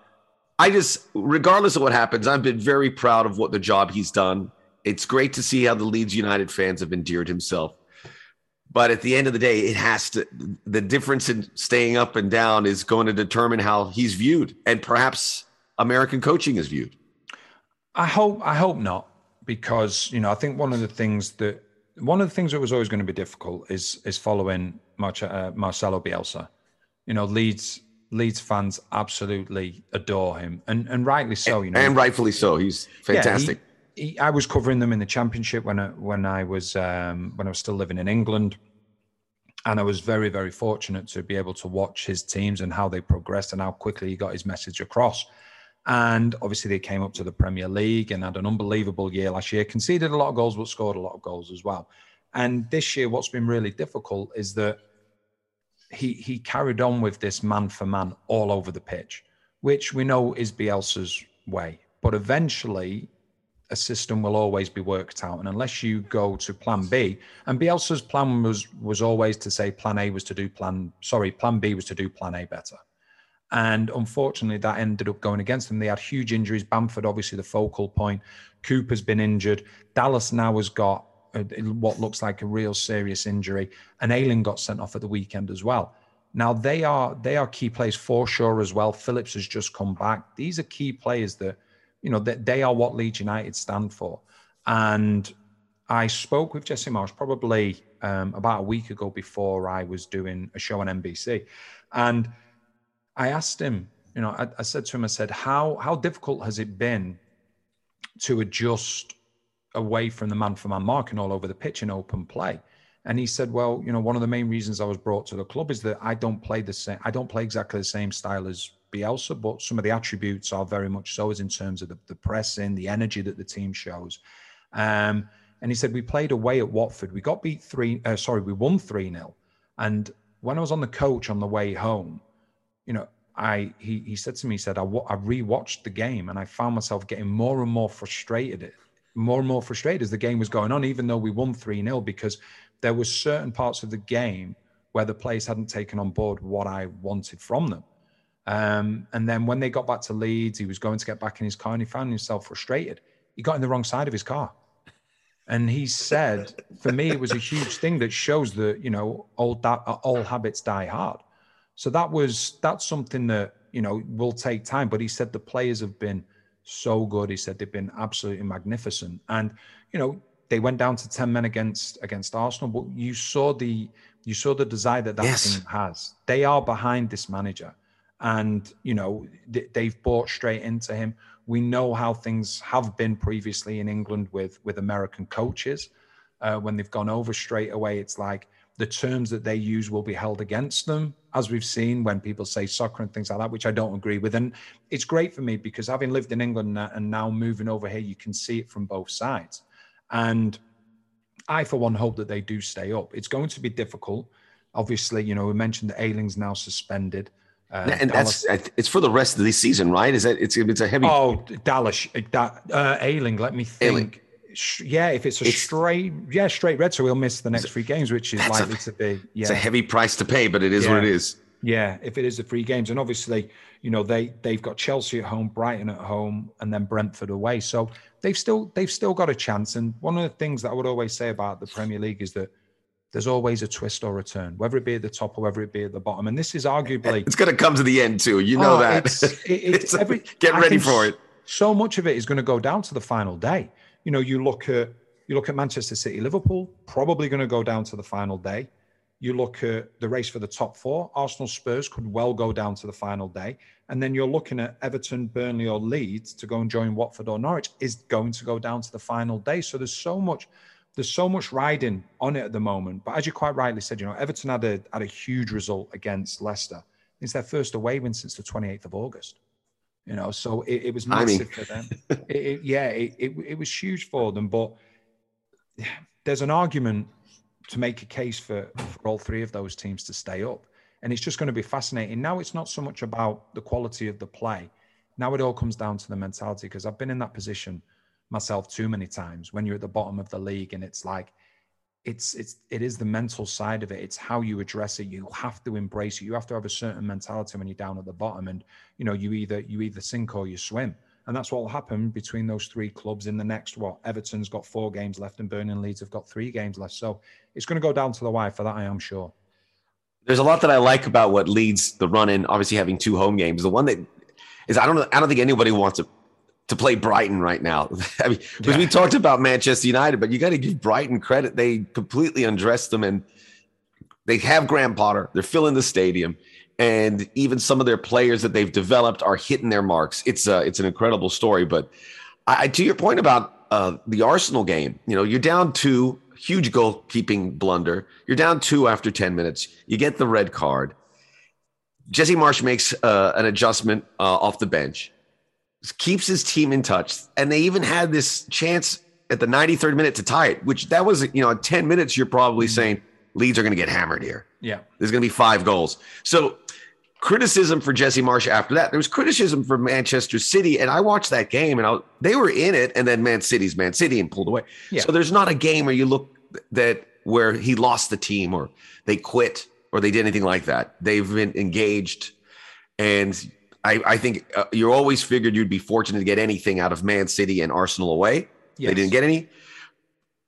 I just, regardless of what happens, I've been very proud of what the job he's done. It's great to see how the Leeds United fans have endeared himself. But at the end of the day, it has to, the difference in staying up and down is going to determine how he's viewed and perhaps American coaching is viewed. I hope, I hope not, because, you know, I think one of the things that, one of the things that was always going to be difficult is, is following uh, Marcelo Bielsa. You know, Leeds, Leeds fans absolutely adore him, and and rightly so. You know, and rightfully so. He's fantastic. Yeah, he, I was covering them in the championship when I, when I was um, when I was still living in England, and I was very very fortunate to be able to watch his teams and how they progressed and how quickly he got his message across. And obviously they came up to the Premier League and had an unbelievable year last year. Conceded a lot of goals, but scored a lot of goals as well. And this year, what's been really difficult is that he he carried on with this man for man all over the pitch, which we know is Bielsa's way. But eventually, a system will always be worked out. And unless you go to plan B, and Bielsa's plan was was always to say plan A was to do plan sorry, plan B was to do plan A better. And unfortunately, that ended up going against them. They had huge injuries. Bamford, obviously, the focal point. Cooper's been injured. Dallas now has got a, what looks like a real serious injury. And Ayling got sent off at the weekend as well. Now they are they are key players for sure as well. Phillips has just come back. These are key players that you know that they are what Leeds United stand for. And I spoke with Jesse Marsch probably um, about a week ago before I was doing a show on NBC, and I asked him, you know, I, I said to him, I said, how how difficult has it been to adjust away from the man for man marking all over the pitch in open play? And he said, well, you know, one of the main reasons I was brought to the club is that I don't play the same. I don't play exactly the same style as Bielsa, but some of the attributes are very much so as in terms of the, the pressing, the energy that the team shows. Um, and he said, we played away at Watford. We got beat three, uh, sorry, we won 3 0. And when I was on the coach on the way home, you know, I he he said to me, he said, I, I rewatched the game and I found myself getting more and more frustrated, more and more frustrated as the game was going on, even though we won 3 0, because there were certain parts of the game where the players hadn't taken on board what I wanted from them. Um, and then when they got back to Leeds, he was going to get back in his car and he found himself frustrated. He got in the wrong side of his car. And he said, for me, it was a huge thing that shows that, you know, old, that, old habits die hard. So that was that's something that you know will take time. But he said the players have been so good. He said they've been absolutely magnificent, and you know they went down to ten men against against Arsenal. But you saw the you saw the desire that that yes. team has. They are behind this manager, and you know they've bought straight into him. We know how things have been previously in England with with American coaches. Uh, when they've gone over straight away, it's like the terms that they use will be held against them, as we've seen when people say soccer and things like that, which I don't agree with. And it's great for me because having lived in England and now moving over here, you can see it from both sides. And I, for one, hope that they do stay up. It's going to be difficult. Obviously, you know, we mentioned that Ayling's now suspended. Uh, and Dallas, that's it's for the rest of the season, right? Is that it's it's a heavy? Oh, Dallas, that uh, Ayling. Let me think. Ayling yeah, if it's a it's, straight, yeah, straight red, so we'll miss the next three games, which is likely a, to be. Yeah, it's a heavy price to pay, but it is yeah. what it is. Yeah, if it is the three games, and obviously, you know, they they've got Chelsea at home, Brighton at home, and then Brentford away. So they've still they've still got a chance. And one of the things that I would always say about the Premier League is that there's always a twist or a turn, whether it be at the top or whether it be at the bottom. And this is arguably it's going to come to the end too. You know oh, that. It's, it, it's every, get ready for it. So much of it is going to go down to the final day. You know, you look at you look at Manchester City, Liverpool, probably going to go down to the final day. You look at the race for the top four, Arsenal Spurs could well go down to the final day. And then you're looking at Everton, Burnley, or Leeds to go and join Watford or Norwich is going to go down to the final day. So there's so much, there's so much riding on it at the moment. But as you quite rightly said, you know, Everton had a had a huge result against Leicester. It's their first away win since the 28th of August. You know, so it, it was massive I mean. for them. it, it, yeah, it, it was huge for them, but there's an argument to make a case for, for all three of those teams to stay up. And it's just going to be fascinating. Now it's not so much about the quality of the play. Now it all comes down to the mentality because I've been in that position myself too many times when you're at the bottom of the league and it's like it's it's it is the mental side of it it's how you address it you have to embrace it you have to have a certain mentality when you're down at the bottom and you know you either you either sink or you swim and that's what will happen between those three clubs in the next what Everton's got four games left and Burnley Leeds have got three games left. So it's going to go down to the wire for that, I am sure. There's a lot that I like about what Leeds the run in, obviously having two home games. The one that is I don't I don't think anybody wants to to play Brighton right now. I mean, because yeah. we talked about Manchester United, but you got to give Brighton credit. They completely undressed them and they have Graham Potter. They're filling the stadium and even some of their players that they've developed are hitting their marks. It's a, it's an incredible story. But I, to your point about uh, the Arsenal game, you know, you're down two, huge goalkeeping blunder. You're down two after 10 minutes. You get the red card. Jesse Marsch makes uh, an adjustment uh, off the bench, keeps his team in touch, and they even had this chance at the 93rd minute to tie it. Which that was, you know, at 10 minutes, you're probably mm-hmm. saying Leeds are going to get hammered here. Yeah, there's going to be five goals. So criticism for Jesse Marsch after that. There was criticism for Manchester City, and I watched that game, and I, they were in it, and then Man City's Man City and pulled away. Yeah. So there's not a game where you look that where he lost the team or they quit or they did anything like that. They've been engaged, and I, I think uh, you always figured you'd be fortunate to get anything out of Man City and Arsenal away. Yes. They didn't get any,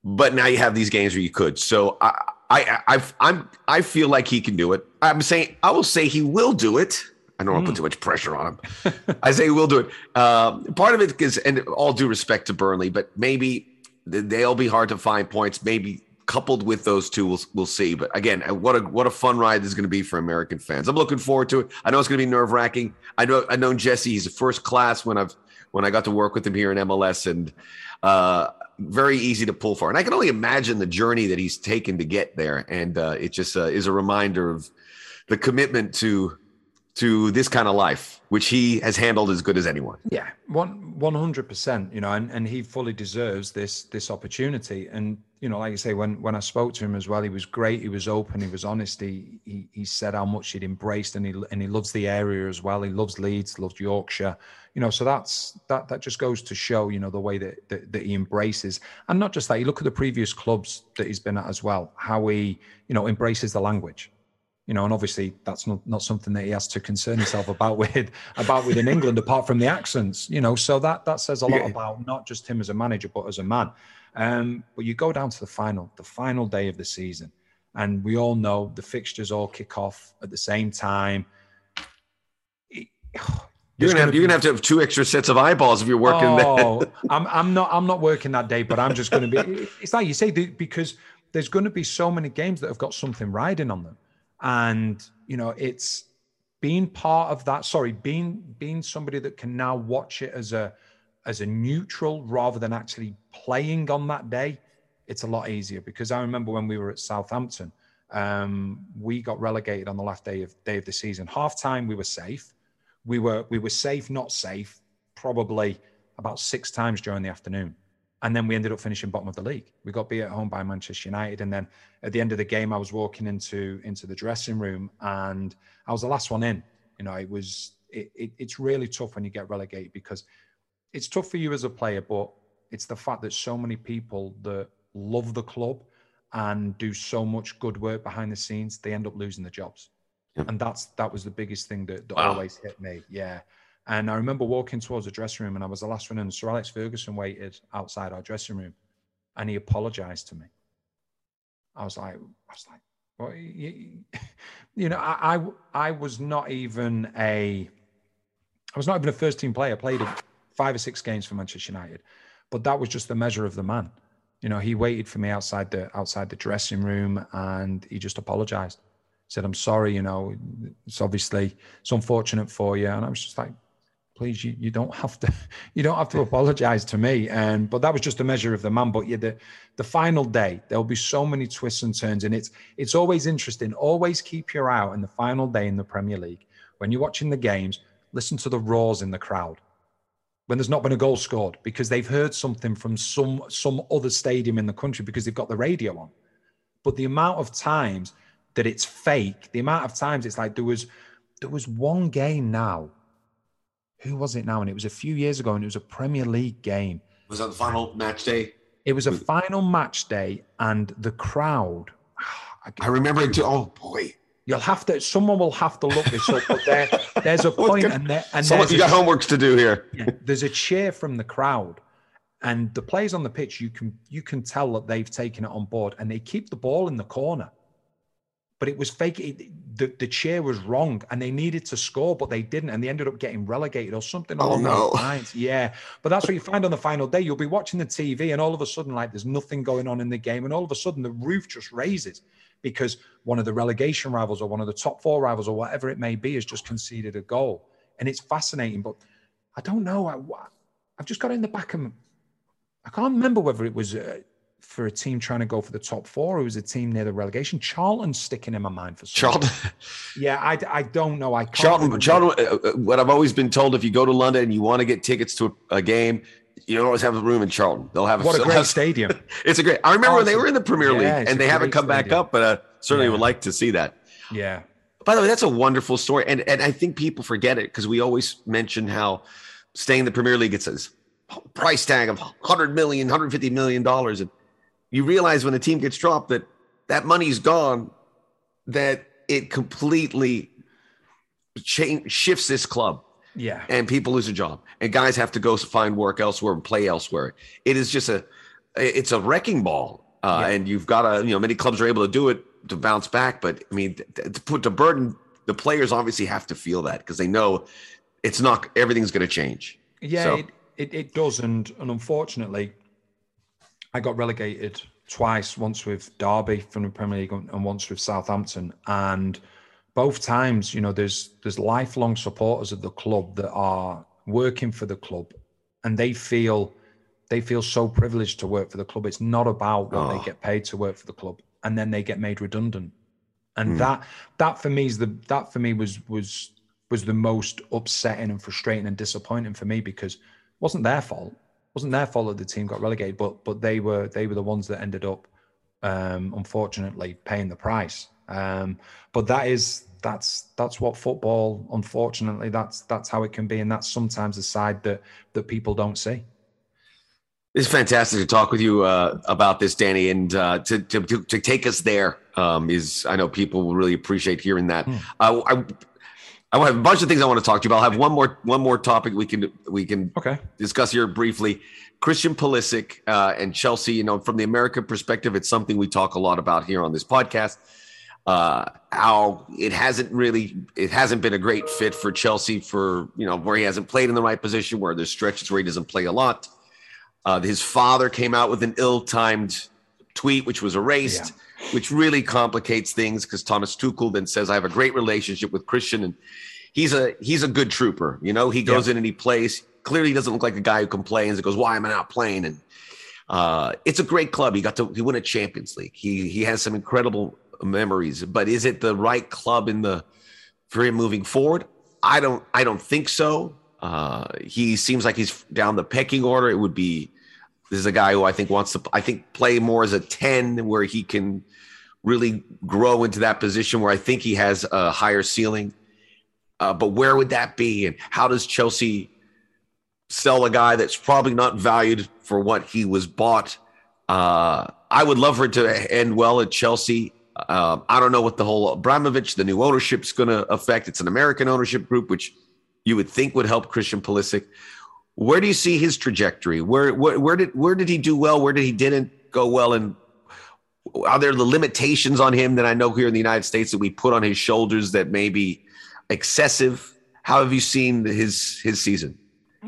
but now you have these games where you could. So I, I, I, I'm, I feel like he can do it. I'm saying I will say he will do it. I don't want to put mm. too much pressure on him. I say he will do it. Uh, part of it is, and all due respect to Burnley, but maybe they'll be hard to find points. Maybe coupled with those two, we'll, we'll see. But again, uh, what a what a fun ride this is going to be for American fans. I'm looking forward to it. I know it's going to be nerve wracking. I know I know Jesse. He's a first class when I've when I got to work with him here in MLS, and uh, very easy to pull for. And I can only imagine the journey that he's taken to get there. And uh, it just uh, is a reminder of the commitment to to this kind of life, which he has handled as good as anyone. Yeah, one one hundred percent. You know, and, and he fully deserves this this opportunity. And you know, like you say, when when I spoke to him as well, he was great. He was open. He was honest. He he, he said how much he'd embraced, and he and he loves the area as well. He loves Leeds, loves Yorkshire. You know, so that's that that just goes to show, you know, the way that, that that he embraces, and not just that. You look at the previous clubs that he's been at as well, how he you know embraces the language you know, and obviously that's not, not something that he has to concern himself about with about within England, apart from the accents, you know. So that that says a lot about not just him as a manager, but as a man. Um, but you go down to the final, the final day of the season, and we all know the fixtures all kick off at the same time. you're gonna, have, be, you're gonna have to have two extra sets of eyeballs if you're working. Oh, I'm I'm not I'm not working that day, but I'm just gonna be. It's like you say because there's going to be so many games that have got something riding on them and you know it's being part of that sorry being being somebody that can now watch it as a as a neutral rather than actually playing on that day it's a lot easier. Because i remember when we were at southampton um, we got relegated on the last day of day of the season. Half time we were safe. We were we were safe not safe probably about six times during the afternoon. And then we ended up finishing bottom of the league. We got beat at home by Manchester United, and then at the end of the game, I was walking into into the dressing room, and I was the last one in. You know, it was it, it, it's really tough when you get relegated because it's tough for you as a player, but it's the fact that so many people that love the club and do so much good work behind the scenes, they end up losing their jobs, and that's that was the biggest thing that, that wow. always hit me. Yeah. And I remember walking towards the dressing room and I was the last one in. Sir Alex Ferguson waited outside our dressing room and he apologized to me. I was like, I was like, well, you, you know, I, I, I was not even a, I was not even a first team player. I played five or six games for Manchester United, but that was just the measure of the man. You know, he waited for me outside the outside the dressing room and he just apologized. He said, "I'm sorry. You know, it's obviously it's unfortunate for you." And I was just like, please you, you don't have to you don't have to apologize to me and but that was just a measure of the man but yeah the the final day there'll be so many twists and turns and it's it's always interesting always keep your eye out in the final day in the premier league when you're watching the games listen to the roars in the crowd when there's not been a goal scored because they've heard something from some some other stadium in the country because they've got the radio on but the amount of times that it's fake the amount of times it's like there was there was one game now who was it now? And it was a few years ago, and it was a Premier League game. Was that the final match day? It was a final match day, and the crowd. I, I remember it too. Oh boy. You'll have to. Someone will have to look this up. But there, there's a point, and there, and Someone, you got homework to do here. yeah, there's a cheer from the crowd, and the players on the pitch. You can you can tell that they've taken it on board, and they keep the ball in the corner but it was fake. It, the, the chair was wrong and they needed to score, but they didn't. And they ended up getting relegated or something. Oh, no. Lines. Yeah. But that's what you find on the final day. You'll be watching the TV and all of a sudden, like, there's nothing going on in the game. And all of a sudden, the roof just raises because one of the relegation rivals or one of the top four rivals or whatever it may be has just conceded a goal. And it's fascinating. But I don't know. I, have just got in the back of I can't remember whether it was. Uh, for a team trying to go for the top four. It was a team near the relegation. Charlton's sticking in my mind for Charlton. Yeah, I, I don't know. I can't Charlton. Charlton. Uh, uh, what I've always been told: if you go to London and you want to get tickets to a, a game, you don't always have a room in Charlton. They'll have what a, a great stadium. it's a great. I remember when they were in the Premier League and they haven't come stadium. back up, but uh, certainly yeah. would like to see that. Yeah. By the way, that's a wonderful story, and and I think people forget it because we always mention how staying in the Premier League it's a price tag of 100 million, 150 million dollars, and you realize when a team gets dropped that that money's gone, that it completely change shifts this club. Yeah. And people lose a job. And guys have to go find work elsewhere and play elsewhere. It is just a it's a wrecking ball. Uh, yeah. and you've got to, you know, many clubs are able to do it to bounce back. But I mean, to put the burden, the players obviously have to feel that because they know it's not everything's going to change. Yeah, so. it, it, it does. And, and unfortunately, I got relegated twice, once with Derby from the Premier League and once with Southampton. And both times, you know, there's there's lifelong supporters of the club that are working for the club, and they feel they feel so privileged to work for the club. It's not about what oh. they get paid to work for the club, and then they get made redundant. And mm. that that for me is the that for me was was was the most upsetting and frustrating and disappointing for me because it wasn't their fault. It wasn't their fault that the team got relegated, but but they were they were the ones that ended up um, unfortunately paying the price. Um, but that is that's that's what football unfortunately that's that's how it can be and that's sometimes the side that that people don't see it's fantastic to talk with you uh, about this danny and uh, to, to, to take us there um, is i know people will really appreciate hearing that hmm. uh, I, I have a bunch of things I want to talk to you about. I'll have one more one more topic we can we can okay. discuss here briefly. Christian Pulisic uh, and Chelsea. You know, from the American perspective, it's something we talk a lot about here on this podcast uh, how it hasn't really it hasn't been a great fit for Chelsea for you know where he hasn't played in the right position where there's stretches where he doesn't play a lot. Uh, his father came out with an ill-timed tweet which was erased, yeah. which really complicates things because Thomas Tuchel then says I have a great relationship with Christian and he's a he's a good trooper. You know he goes yeah. in and he plays. Clearly, he doesn't look like a guy who complains and goes, "Why am I not playing?" and uh, it's a great club. He got to he won a Champions League. He he has some incredible memories. But is it the right club in the for him moving forward? I don't I don't think so. Uh, he seems like he's down the pecking order. It would be this is a guy who I think wants to I think play more as a 10 where he can really grow into that position where I think he has a higher ceiling. Uh, but where would that be? And how does Chelsea sell a guy that's probably not valued for what he was bought? Uh, I would love for it to end well at Chelsea. Um, I don't know what the whole Abramovich, the new ownership is going to affect. It's an American ownership group, which you would think would help Christian Pulisic. Where do you see his trajectory? Where, where, where did where did he do well? Where did he didn't go well? And are there the limitations on him that I know here in the United States that we put on his shoulders that may be excessive? How have you seen his his season?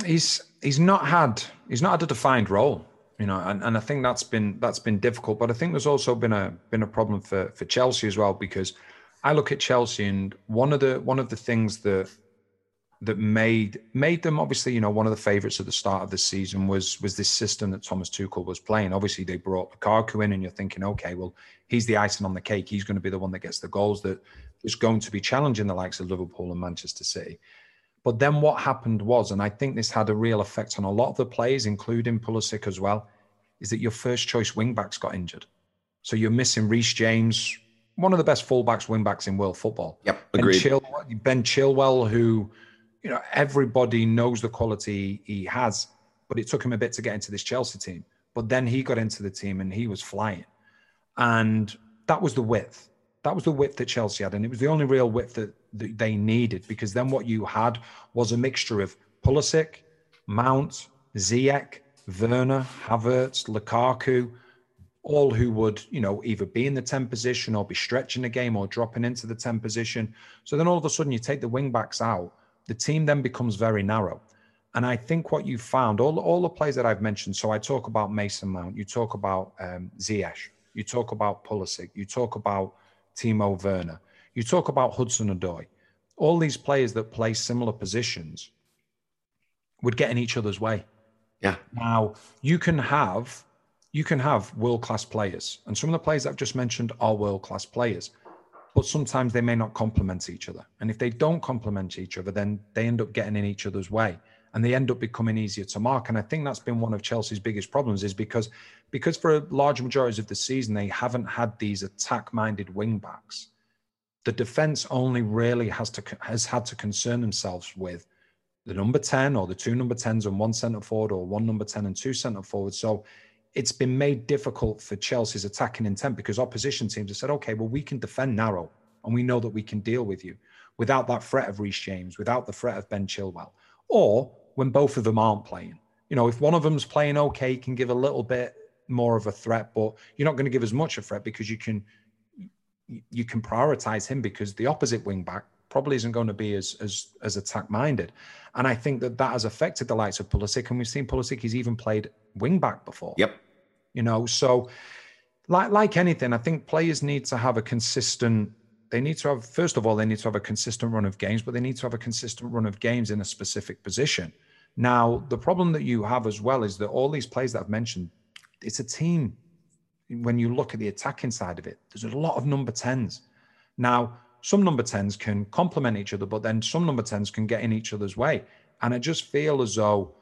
He's he's not had he's not had a defined role you know, and, and I think that's been that's been difficult. But I think there's also been a been a problem for for Chelsea as well because I look at Chelsea and one of the one of the things that that made made them obviously you know one of the favorites at the start of the season was was this system that Thomas Tuchel was playing. Obviously they brought Lukaku in and you're thinking okay well he's the icing on the cake. He's going to be the one that gets the goals that is going to be challenging the likes of Liverpool and Manchester City. But then what happened was, and I think this had a real effect on a lot of the players, including Pulisic as well, is that your first choice wing backs got injured. So you're missing Reece James, one of the best fullbacks, wing backs in world football. Yep, agreed. Ben, Chil- ben Chilwell, who, you know, everybody knows the quality he has, but it took him a bit to get into this Chelsea team. But then he got into the team and he was flying. And that was the width. That was the width that Chelsea had. And it was the only real width that that they needed because then what you had was a mixture of Pulisic, Mount, Ziyech, Werner, Havertz, Lukaku, all who would, you know, either be in the 10 position or be stretching the game or dropping into the 10 position. So then all of a sudden you take the wing backs out, the team then becomes very narrow. And I think what you found, all, all the players that I've mentioned, so I talk about Mason Mount, you talk about um, Ziyech, you talk about Pulisic, you talk about Timo Werner, you talk about Hudson Odoi. All these players that play similar positions would get in each other's way. Yeah. Now you can have you can have world class players, and some of the players I've just mentioned are world class players, but sometimes they may not complement each other. And if they don't complement each other, then they end up getting in each other's way, and they end up becoming easier to mark. And I think that's been one of Chelsea's biggest problems, is because because for a large majorities of the season they haven't had these attack minded wing backs the defense only really has to has had to concern themselves with the number 10 or the two number 10s and one centre forward or one number 10 and two centre forwards. So it's been made difficult for Chelsea's attacking intent because opposition teams have said, okay, well, we can defend narrow and we know that we can deal with you without that threat of Reece James, without the threat of Ben Chilwell, or when both of them aren't playing. You know, if one of them's playing okay, can give a little bit more of a threat, but you're not going to give as much a threat because you can you can prioritize him because the opposite wing back probably isn't going to be as as as attack minded. And I think that that has affected the likes of Pulisic. And we've seen Pulisic, he's even played wing back before. Yep. You know, so like like anything, I think players need to have a consistent. They need to have first of all, they need to have a consistent run of games, but they need to have a consistent run of games in a specific position. Now, the problem that you have as well is that all these players that I've mentioned, it's a team. When you look at the attacking side of it, there's a lot of number 10s. Now, some number 10s can complement each other, but then some number 10s can get in each other's way. And I just feel as though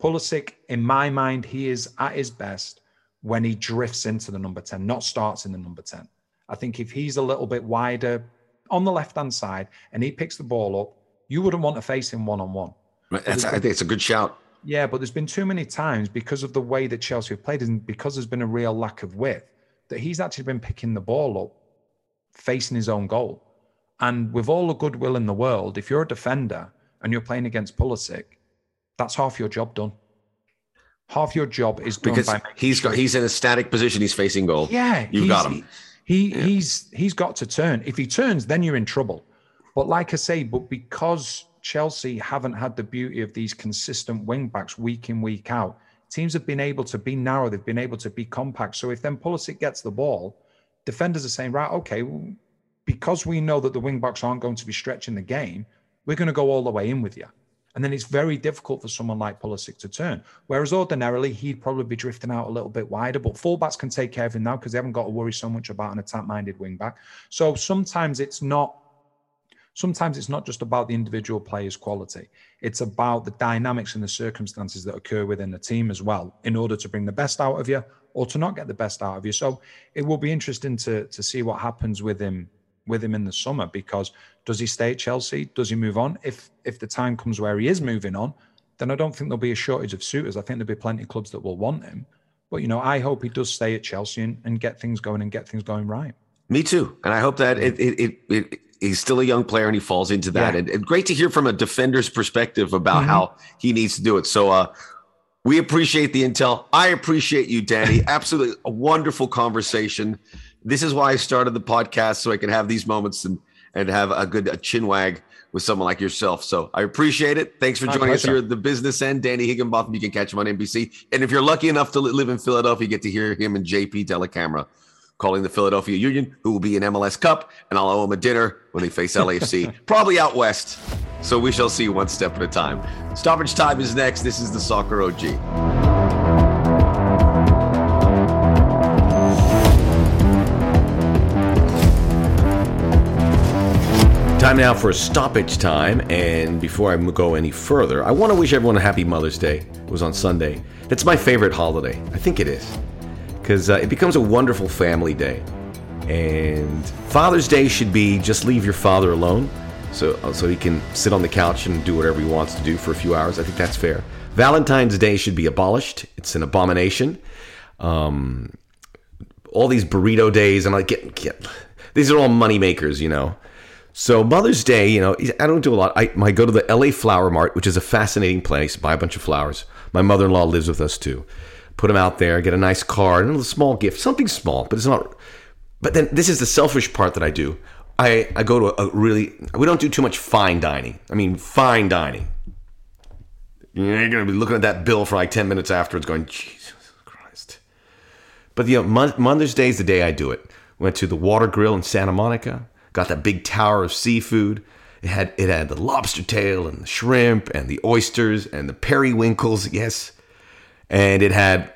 Pulisic, in my mind, he is at his best when he drifts into the number 10, not starts in the number 10. I think if he's a little bit wider on the left hand side and he picks the ball up, you wouldn't want to face him one on one. I think it's a good shout. Yeah, but there's been too many times because of the way that Chelsea have played and because there's been a real lack of width that he's actually been picking the ball up facing his own goal. And with all the goodwill in the world, if you're a defender and you're playing against Pulisic, that's half your job done. Half your job is done because by he's got he's in a static position. He's facing goal. Yeah, you've got him. He yeah. he's he's got to turn. If he turns, then you're in trouble. But like I say, but because Chelsea haven't had the beauty of these consistent wing backs week in week out, teams have been able to be narrow. They've been able to be compact. So if then Pulisic gets the ball, defenders are saying, right, okay, because we know that the wing backs aren't going to be stretching the game, we're going to go all the way in with you. And then it's very difficult for someone like Pulisic to turn. Whereas ordinarily, he'd probably be drifting out a little bit wider. But fullbacks can take care of him now because they haven't got to worry so much about an attack minded wing back. So sometimes it's not. Sometimes it's not just about the individual player's quality. It's about the dynamics and the circumstances that occur within the team as well, in order to bring the best out of you or to not get the best out of you. So it will be interesting to to see what happens with him with him in the summer because does he stay at Chelsea? Does he move on? If if the time comes where he is moving on, then I don't think there'll be a shortage of suitors. I think there'll be plenty of clubs that will want him. But you know, I hope he does stay at Chelsea and, and get things going and get things going right. Me too, and I hope that it, it, it, it he's still a young player and he falls into that. Yeah. And, and, great to hear from a defender's perspective about mm-hmm. how he needs to do it. So, uh, we appreciate the intel. I appreciate you, Danny. Absolutely a wonderful conversation. This is why I started the podcast so I can have these moments and and have a good a chin wag with someone like yourself. So I appreciate it. Thanks for My joining pleasure. us here at the business end. Danny Higginbotham, you can catch him on NBC. And if you're lucky enough to live in Philadelphia, you get to hear him and JP Dellacamera calling the Philadelphia Union, who will be in MLS Cup, and I'll owe him a dinner when they face LAFC, probably out west. So we shall see one step at a time. Stoppage time is next. This is the Soccer OG. Time now for a stoppage time. And before I go any further, I want to wish everyone a happy Mother's Day. It was on Sunday. It's my favorite holiday. I think it is. Because uh, it becomes a wonderful family day. And Father's Day should be just leave your father alone so, uh, so he can sit on the couch and do whatever he wants to do for a few hours. I think that's fair. Valentine's Day should be abolished. It's an abomination. Um, all these burrito days, and I get, get these are all money makers, you know. So Mother's Day, you know, I don't do a lot. I, I go to the LA Flower Mart, which is a fascinating place. Buy a bunch of flowers. My mother-in-law lives with us too. Put them out there, get a nice card and a little small gift, something small, but it's not. But then this is the selfish part that I do. I, I go to a really we don't do too much fine dining. I mean fine dining. You're gonna be looking at that bill for like ten minutes afterwards, going Jesus Christ. But you know, Mother's Day is the day I do it. Went to the Water Grill in Santa Monica got that big tower of seafood. It had it had the lobster tail and the shrimp and the oysters and the periwinkles, yes. And it had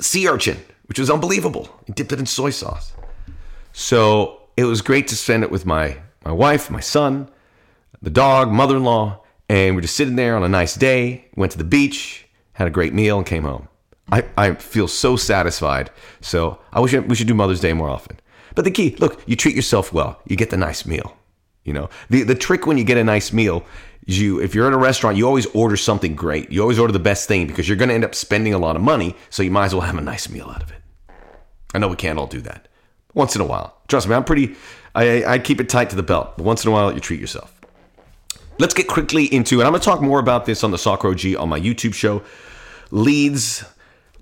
sea urchin, which was unbelievable. He dipped it in soy sauce. So it was great to spend it with my my wife, my son, the dog, mother-in-law, and we're just sitting there on a nice day, went to the beach, had a great meal, and came home. I, I feel so satisfied. So I wish we should do Mother's Day more often. But the key, look, you treat yourself well. You get the nice meal. You know, the the trick when you get a nice meal you if you're in a restaurant, you always order something great. You always order the best thing because you're going to end up spending a lot of money, so you might as well have a nice meal out of it. I know we can't all do that. Once in a while. Trust me, I'm pretty I I keep it tight to the belt. But once in a while you treat yourself. Let's get quickly into and I'm going to talk more about this on the Soccer OG on my YouTube show. Leeds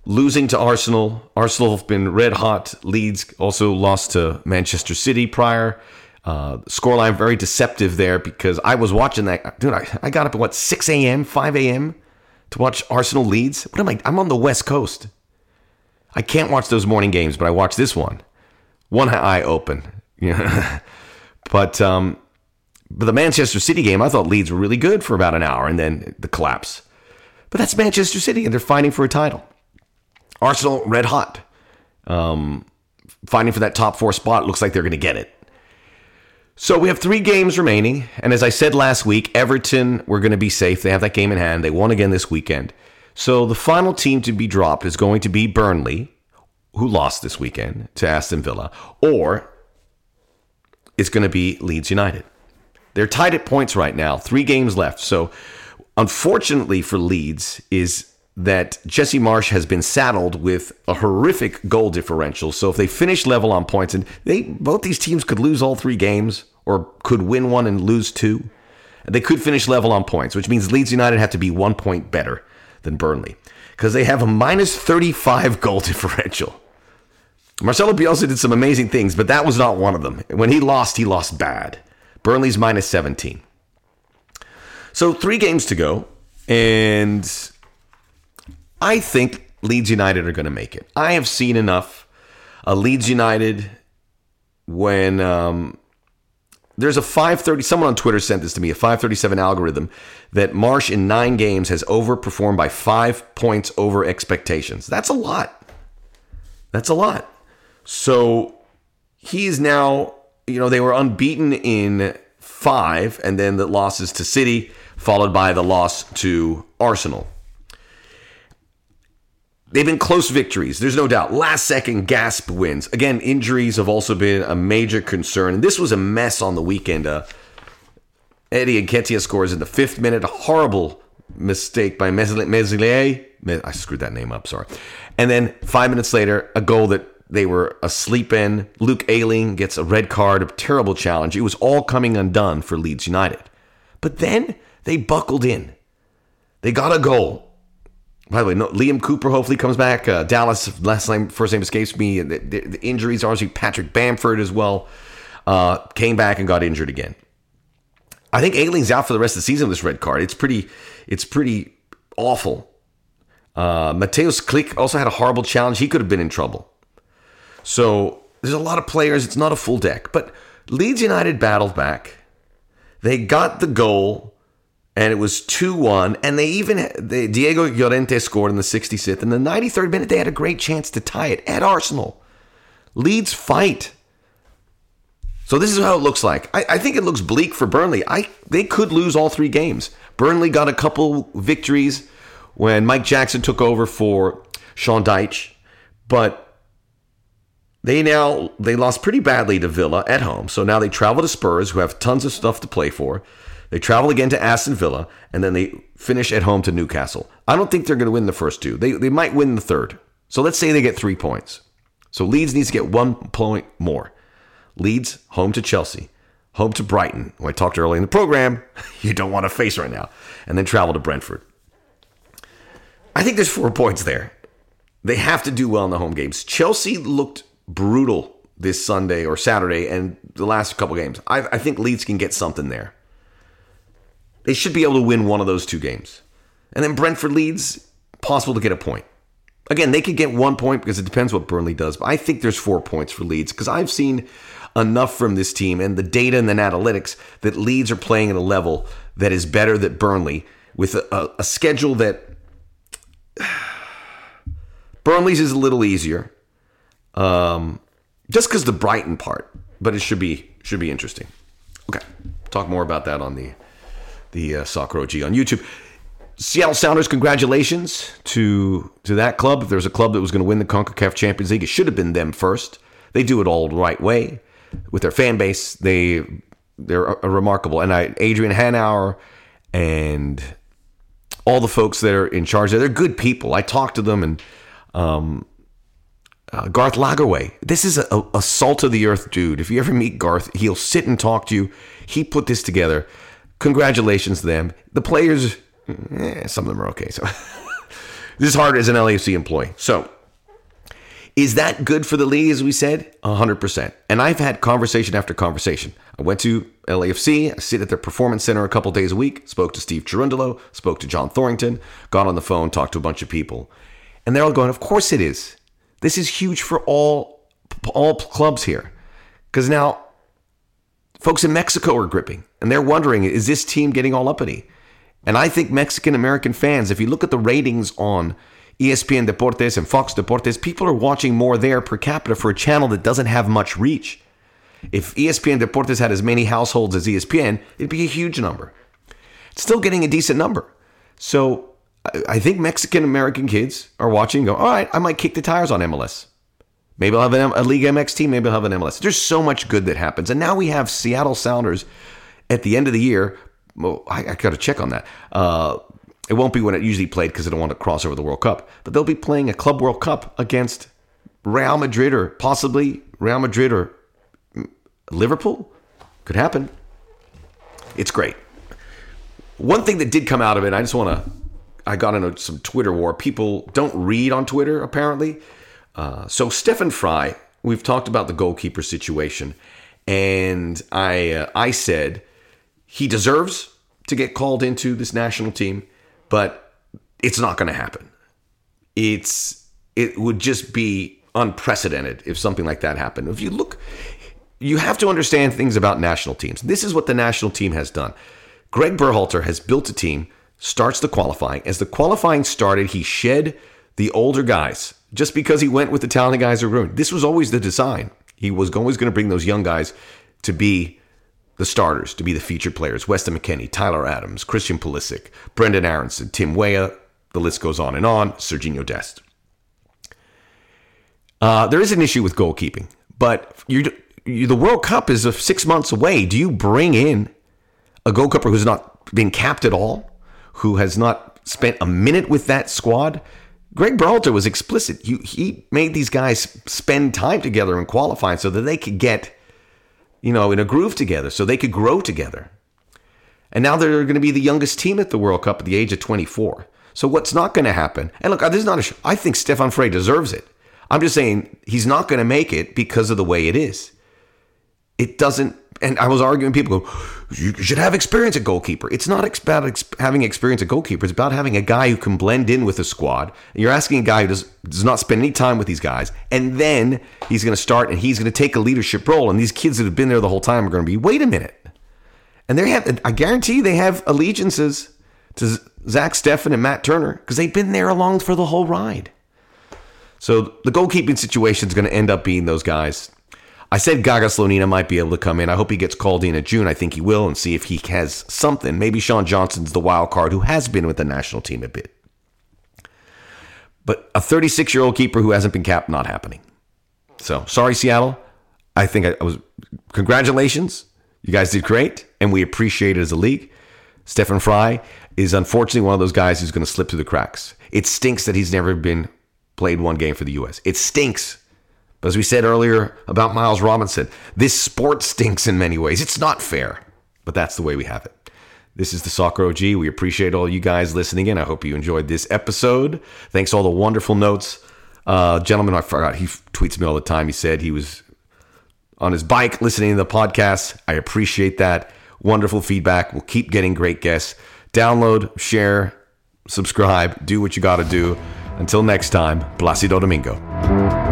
losing to Arsenal. Arsenal have been red hot. Leeds also lost to Manchester City prior. Uh, scoreline very deceptive there because I was watching that. Dude, I, I got up at what 6 a.m., 5 a.m. to watch Arsenal Leeds. What am I? I'm on the West Coast. I can't watch those morning games, but I watch this one. One eye open. Yeah. but um, but the Manchester City game, I thought Leeds were really good for about an hour, and then the collapse. But that's Manchester City, and they're fighting for a title. Arsenal, red hot, um, fighting for that top four spot. Looks like they're going to get it. So we have three games remaining, and as I said last week, Everton were going to be safe. They have that game in hand. They won again this weekend. So the final team to be dropped is going to be Burnley, who lost this weekend to Aston Villa, or it's going to be Leeds United. They're tied at points right now, three games left. So unfortunately for Leeds is that Jesse Marsch has been saddled with a horrific goal differential. So if they finish level on points, and they both these teams could lose all three games or could win one and lose two, they could finish level on points, which means Leeds United have to be one point better than Burnley because they have a minus 35 goal differential. Marcelo Bielsa did some amazing things, but that was not one of them. When he lost, he lost bad. Burnley's minus 17. So three games to go, and I think Leeds United are going to make it. I have seen enough. A Leeds United when um, there's a 530 someone on Twitter sent this to me a 537 algorithm that Marsch in 9 games has overperformed by 5 points over expectations. That's a lot. That's a lot. So he's now, you know, they were unbeaten in 5 and then the losses to City followed by the loss to Arsenal. They've been close victories. There's no doubt. Last second gasp wins. Again, injuries have also been a major concern. And this was a mess on the weekend. Uh, Eddie Nketiah scores in the fifth minute. A horrible mistake by Meslier. I screwed that name up, sorry. And then five minutes later, a goal that they were asleep in. Luke Ayling gets a red card, a terrible challenge. It was all coming undone for Leeds United. But then they buckled in. They got a goal by the way, no, Liam Cooper hopefully comes back. Uh, Dallas, last name, first name escapes me. The, the, the injuries, obviously, Patrick Bamford as well uh, came back and got injured again. I think Ayling's out for the rest of the season with this red card. It's pretty, it's pretty awful. Uh, Mateusz Klich also had a horrible challenge. He could have been in trouble. So there's a lot of players. It's not a full deck, but Leeds United battled back. They got the goal and it was 2-1 and they even they, Diego Llorente scored in the 66th in the 93rd minute they had a great chance to tie it at Arsenal. Leeds fight. So this is how it looks like. I, I, think it looks bleak for Burnley. I they could lose all three games. Burnley got a couple victories when Mike Jackson took over for Sean Dyche but they now they lost pretty badly to Villa at home. So now they travel to Spurs who have tons of stuff to play for they travel again to Aston Villa, and then they finish at home to Newcastle. I don't think they're going to win the first two. They, they might win the third. So let's say they get three points. So Leeds needs to get one point more. Leeds home to Chelsea, home to Brighton, who I talked earlier in the program, you don't want to face right now, and then travel to Brentford. I think there's four points there. They have to do well in the home games. Chelsea looked brutal this Sunday or Saturday and the last couple games. I, I think Leeds can get something there. They should be able to win one of those two games. And then Brentford Leeds, possible to get a point. Again, they could get one point because it depends what Burnley does. But I think there's four points for Leeds because I've seen enough from this team and the data and the analytics that Leeds are playing at a level that is better than Burnley with a, a, a schedule that Burnley's is a little easier. Um, just because the Brighton part, but it should be should be interesting. Okay, talk more about that on the the uh, Soccer OG on YouTube. Seattle Sounders, congratulations to to that club. If there was a club that was going to win the CONCACAF Champions League, it should have been them first. They do it all the right way with their fan base. They they're remarkable. And I, Adrian Hanauer and all the folks that are in charge there, they're good people. I talked to them and um, uh, Garth Lagerwey. This is a, a, salt of the earth dude. If you ever meet Garth, he'll sit and talk to you. He put this together. Congratulations to them. The players, eh, some of them are okay. So this is hard as an LAFC employee. So is that good for the league, as we said? 100%. And I've had conversation after conversation. I went to LAFC, I sit at their performance center a couple days a week, spoke to Steve Cherundolo, spoke to John Thorrington, got on the phone, talked to a bunch of people. And they're all going, Of course it is. This is huge for all, all clubs here. Because now folks in Mexico are gripping and they're wondering, is this team getting all uppity? And I think Mexican American fans, if you look at the ratings on ESPN Deportes and Fox Deportes, people are watching more there per capita for a channel that doesn't have much reach. If ESPN Deportes had as many households as ESPN, it'd be a huge number. It's still getting a decent number. So I think Mexican American kids are watching go, all right, I might kick the tires on MLS. Maybe I'll have an, a League MX team. Maybe I'll have an MLS. There's so much good that happens. And now we have Seattle Sounders at the end of the year. Well, I, I got to check on that. Uh, it won't be when it usually played because they don't want to cross over the World Cup. But they'll be playing a Club World Cup against Real Madrid or possibly Real Madrid or Liverpool. Could happen. It's great. One thing that did come out of it, I just want to. I got into some Twitter war. People don't read on Twitter, apparently. Uh, so, Stefan Frey, we've talked about the goalkeeper situation. And I, uh, I said he deserves to get called into this national team but it's not going to happen. It's it would just be unprecedented if something like that happened. If you look, you have to understand things about national teams. This is what the national team has done. Greg Berhalter has built a team, starts the qualifying. As the qualifying started, he shed the older guys just because he went with the talented guys who ruined. This was always the design. He was always going to bring those young guys to be the starters to be the featured players Weston McKennie, Tyler Adams, Christian Pulisic, Brendan Aaronson, Tim Weah, the list goes on and on, Sergiño Dest. Uh, there is an issue with goalkeeping, but you, you, the World Cup is six months away. Do you bring in a goalkeeper who's not been capped at all, who has not spent a minute with that squad? Greg Berhalter was explicit. You, he made these guys spend time together in qualifying so that they could get you know, in a groove together so they could grow together. And now they're going to be the youngest team at the World Cup at the age of 24. So what's not going to happen? And look, this is not a. I think Stefan Frey deserves it. I'm just saying he's not going to make it because of the way it is. It doesn't and I was arguing. People go, you should have experience at goalkeeper. It's not about ex- having experience at goalkeeper. It's about having a guy who can blend in with a squad. And you're asking a guy who does does not spend any time with these guys, and then he's going to start and he's going to take a leadership role. And these kids that have been there the whole time are going to be, wait a minute. And they have, I guarantee, they have allegiances to Zach Steffen and Matt Turner because they've been there along for the whole ride. So the goalkeeping situation is going to end up being those guys I said Gaga Slonina might be able to come in. I hope he gets called in at June. I think he will, and see if he has something. Maybe Sean Johnson's the wild card who has been with the national team a bit. But a 36 year old keeper who hasn't been capped, not happening. So sorry, Seattle. I think I, was. Congratulations. You guys did great, and we appreciate it as a league. Stefan Frey is unfortunately one of those guys who's going to slip through the cracks. It stinks that he's never been played one game for the U.S. It stinks but as we said earlier about Miles Robinson, this sport stinks in many ways. It's not fair, but that's the way we have it. This is the Soccer OG. We appreciate all you guys listening in. I hope you enjoyed this episode. Thanks all the wonderful notes. Uh, gentleman, I forgot, he tweets me all the time. He said he was on his bike listening to the podcast. I appreciate that. Wonderful feedback. We'll keep getting great guests. Download, share, subscribe, do what you got to do. Until next time, Placido Domingo.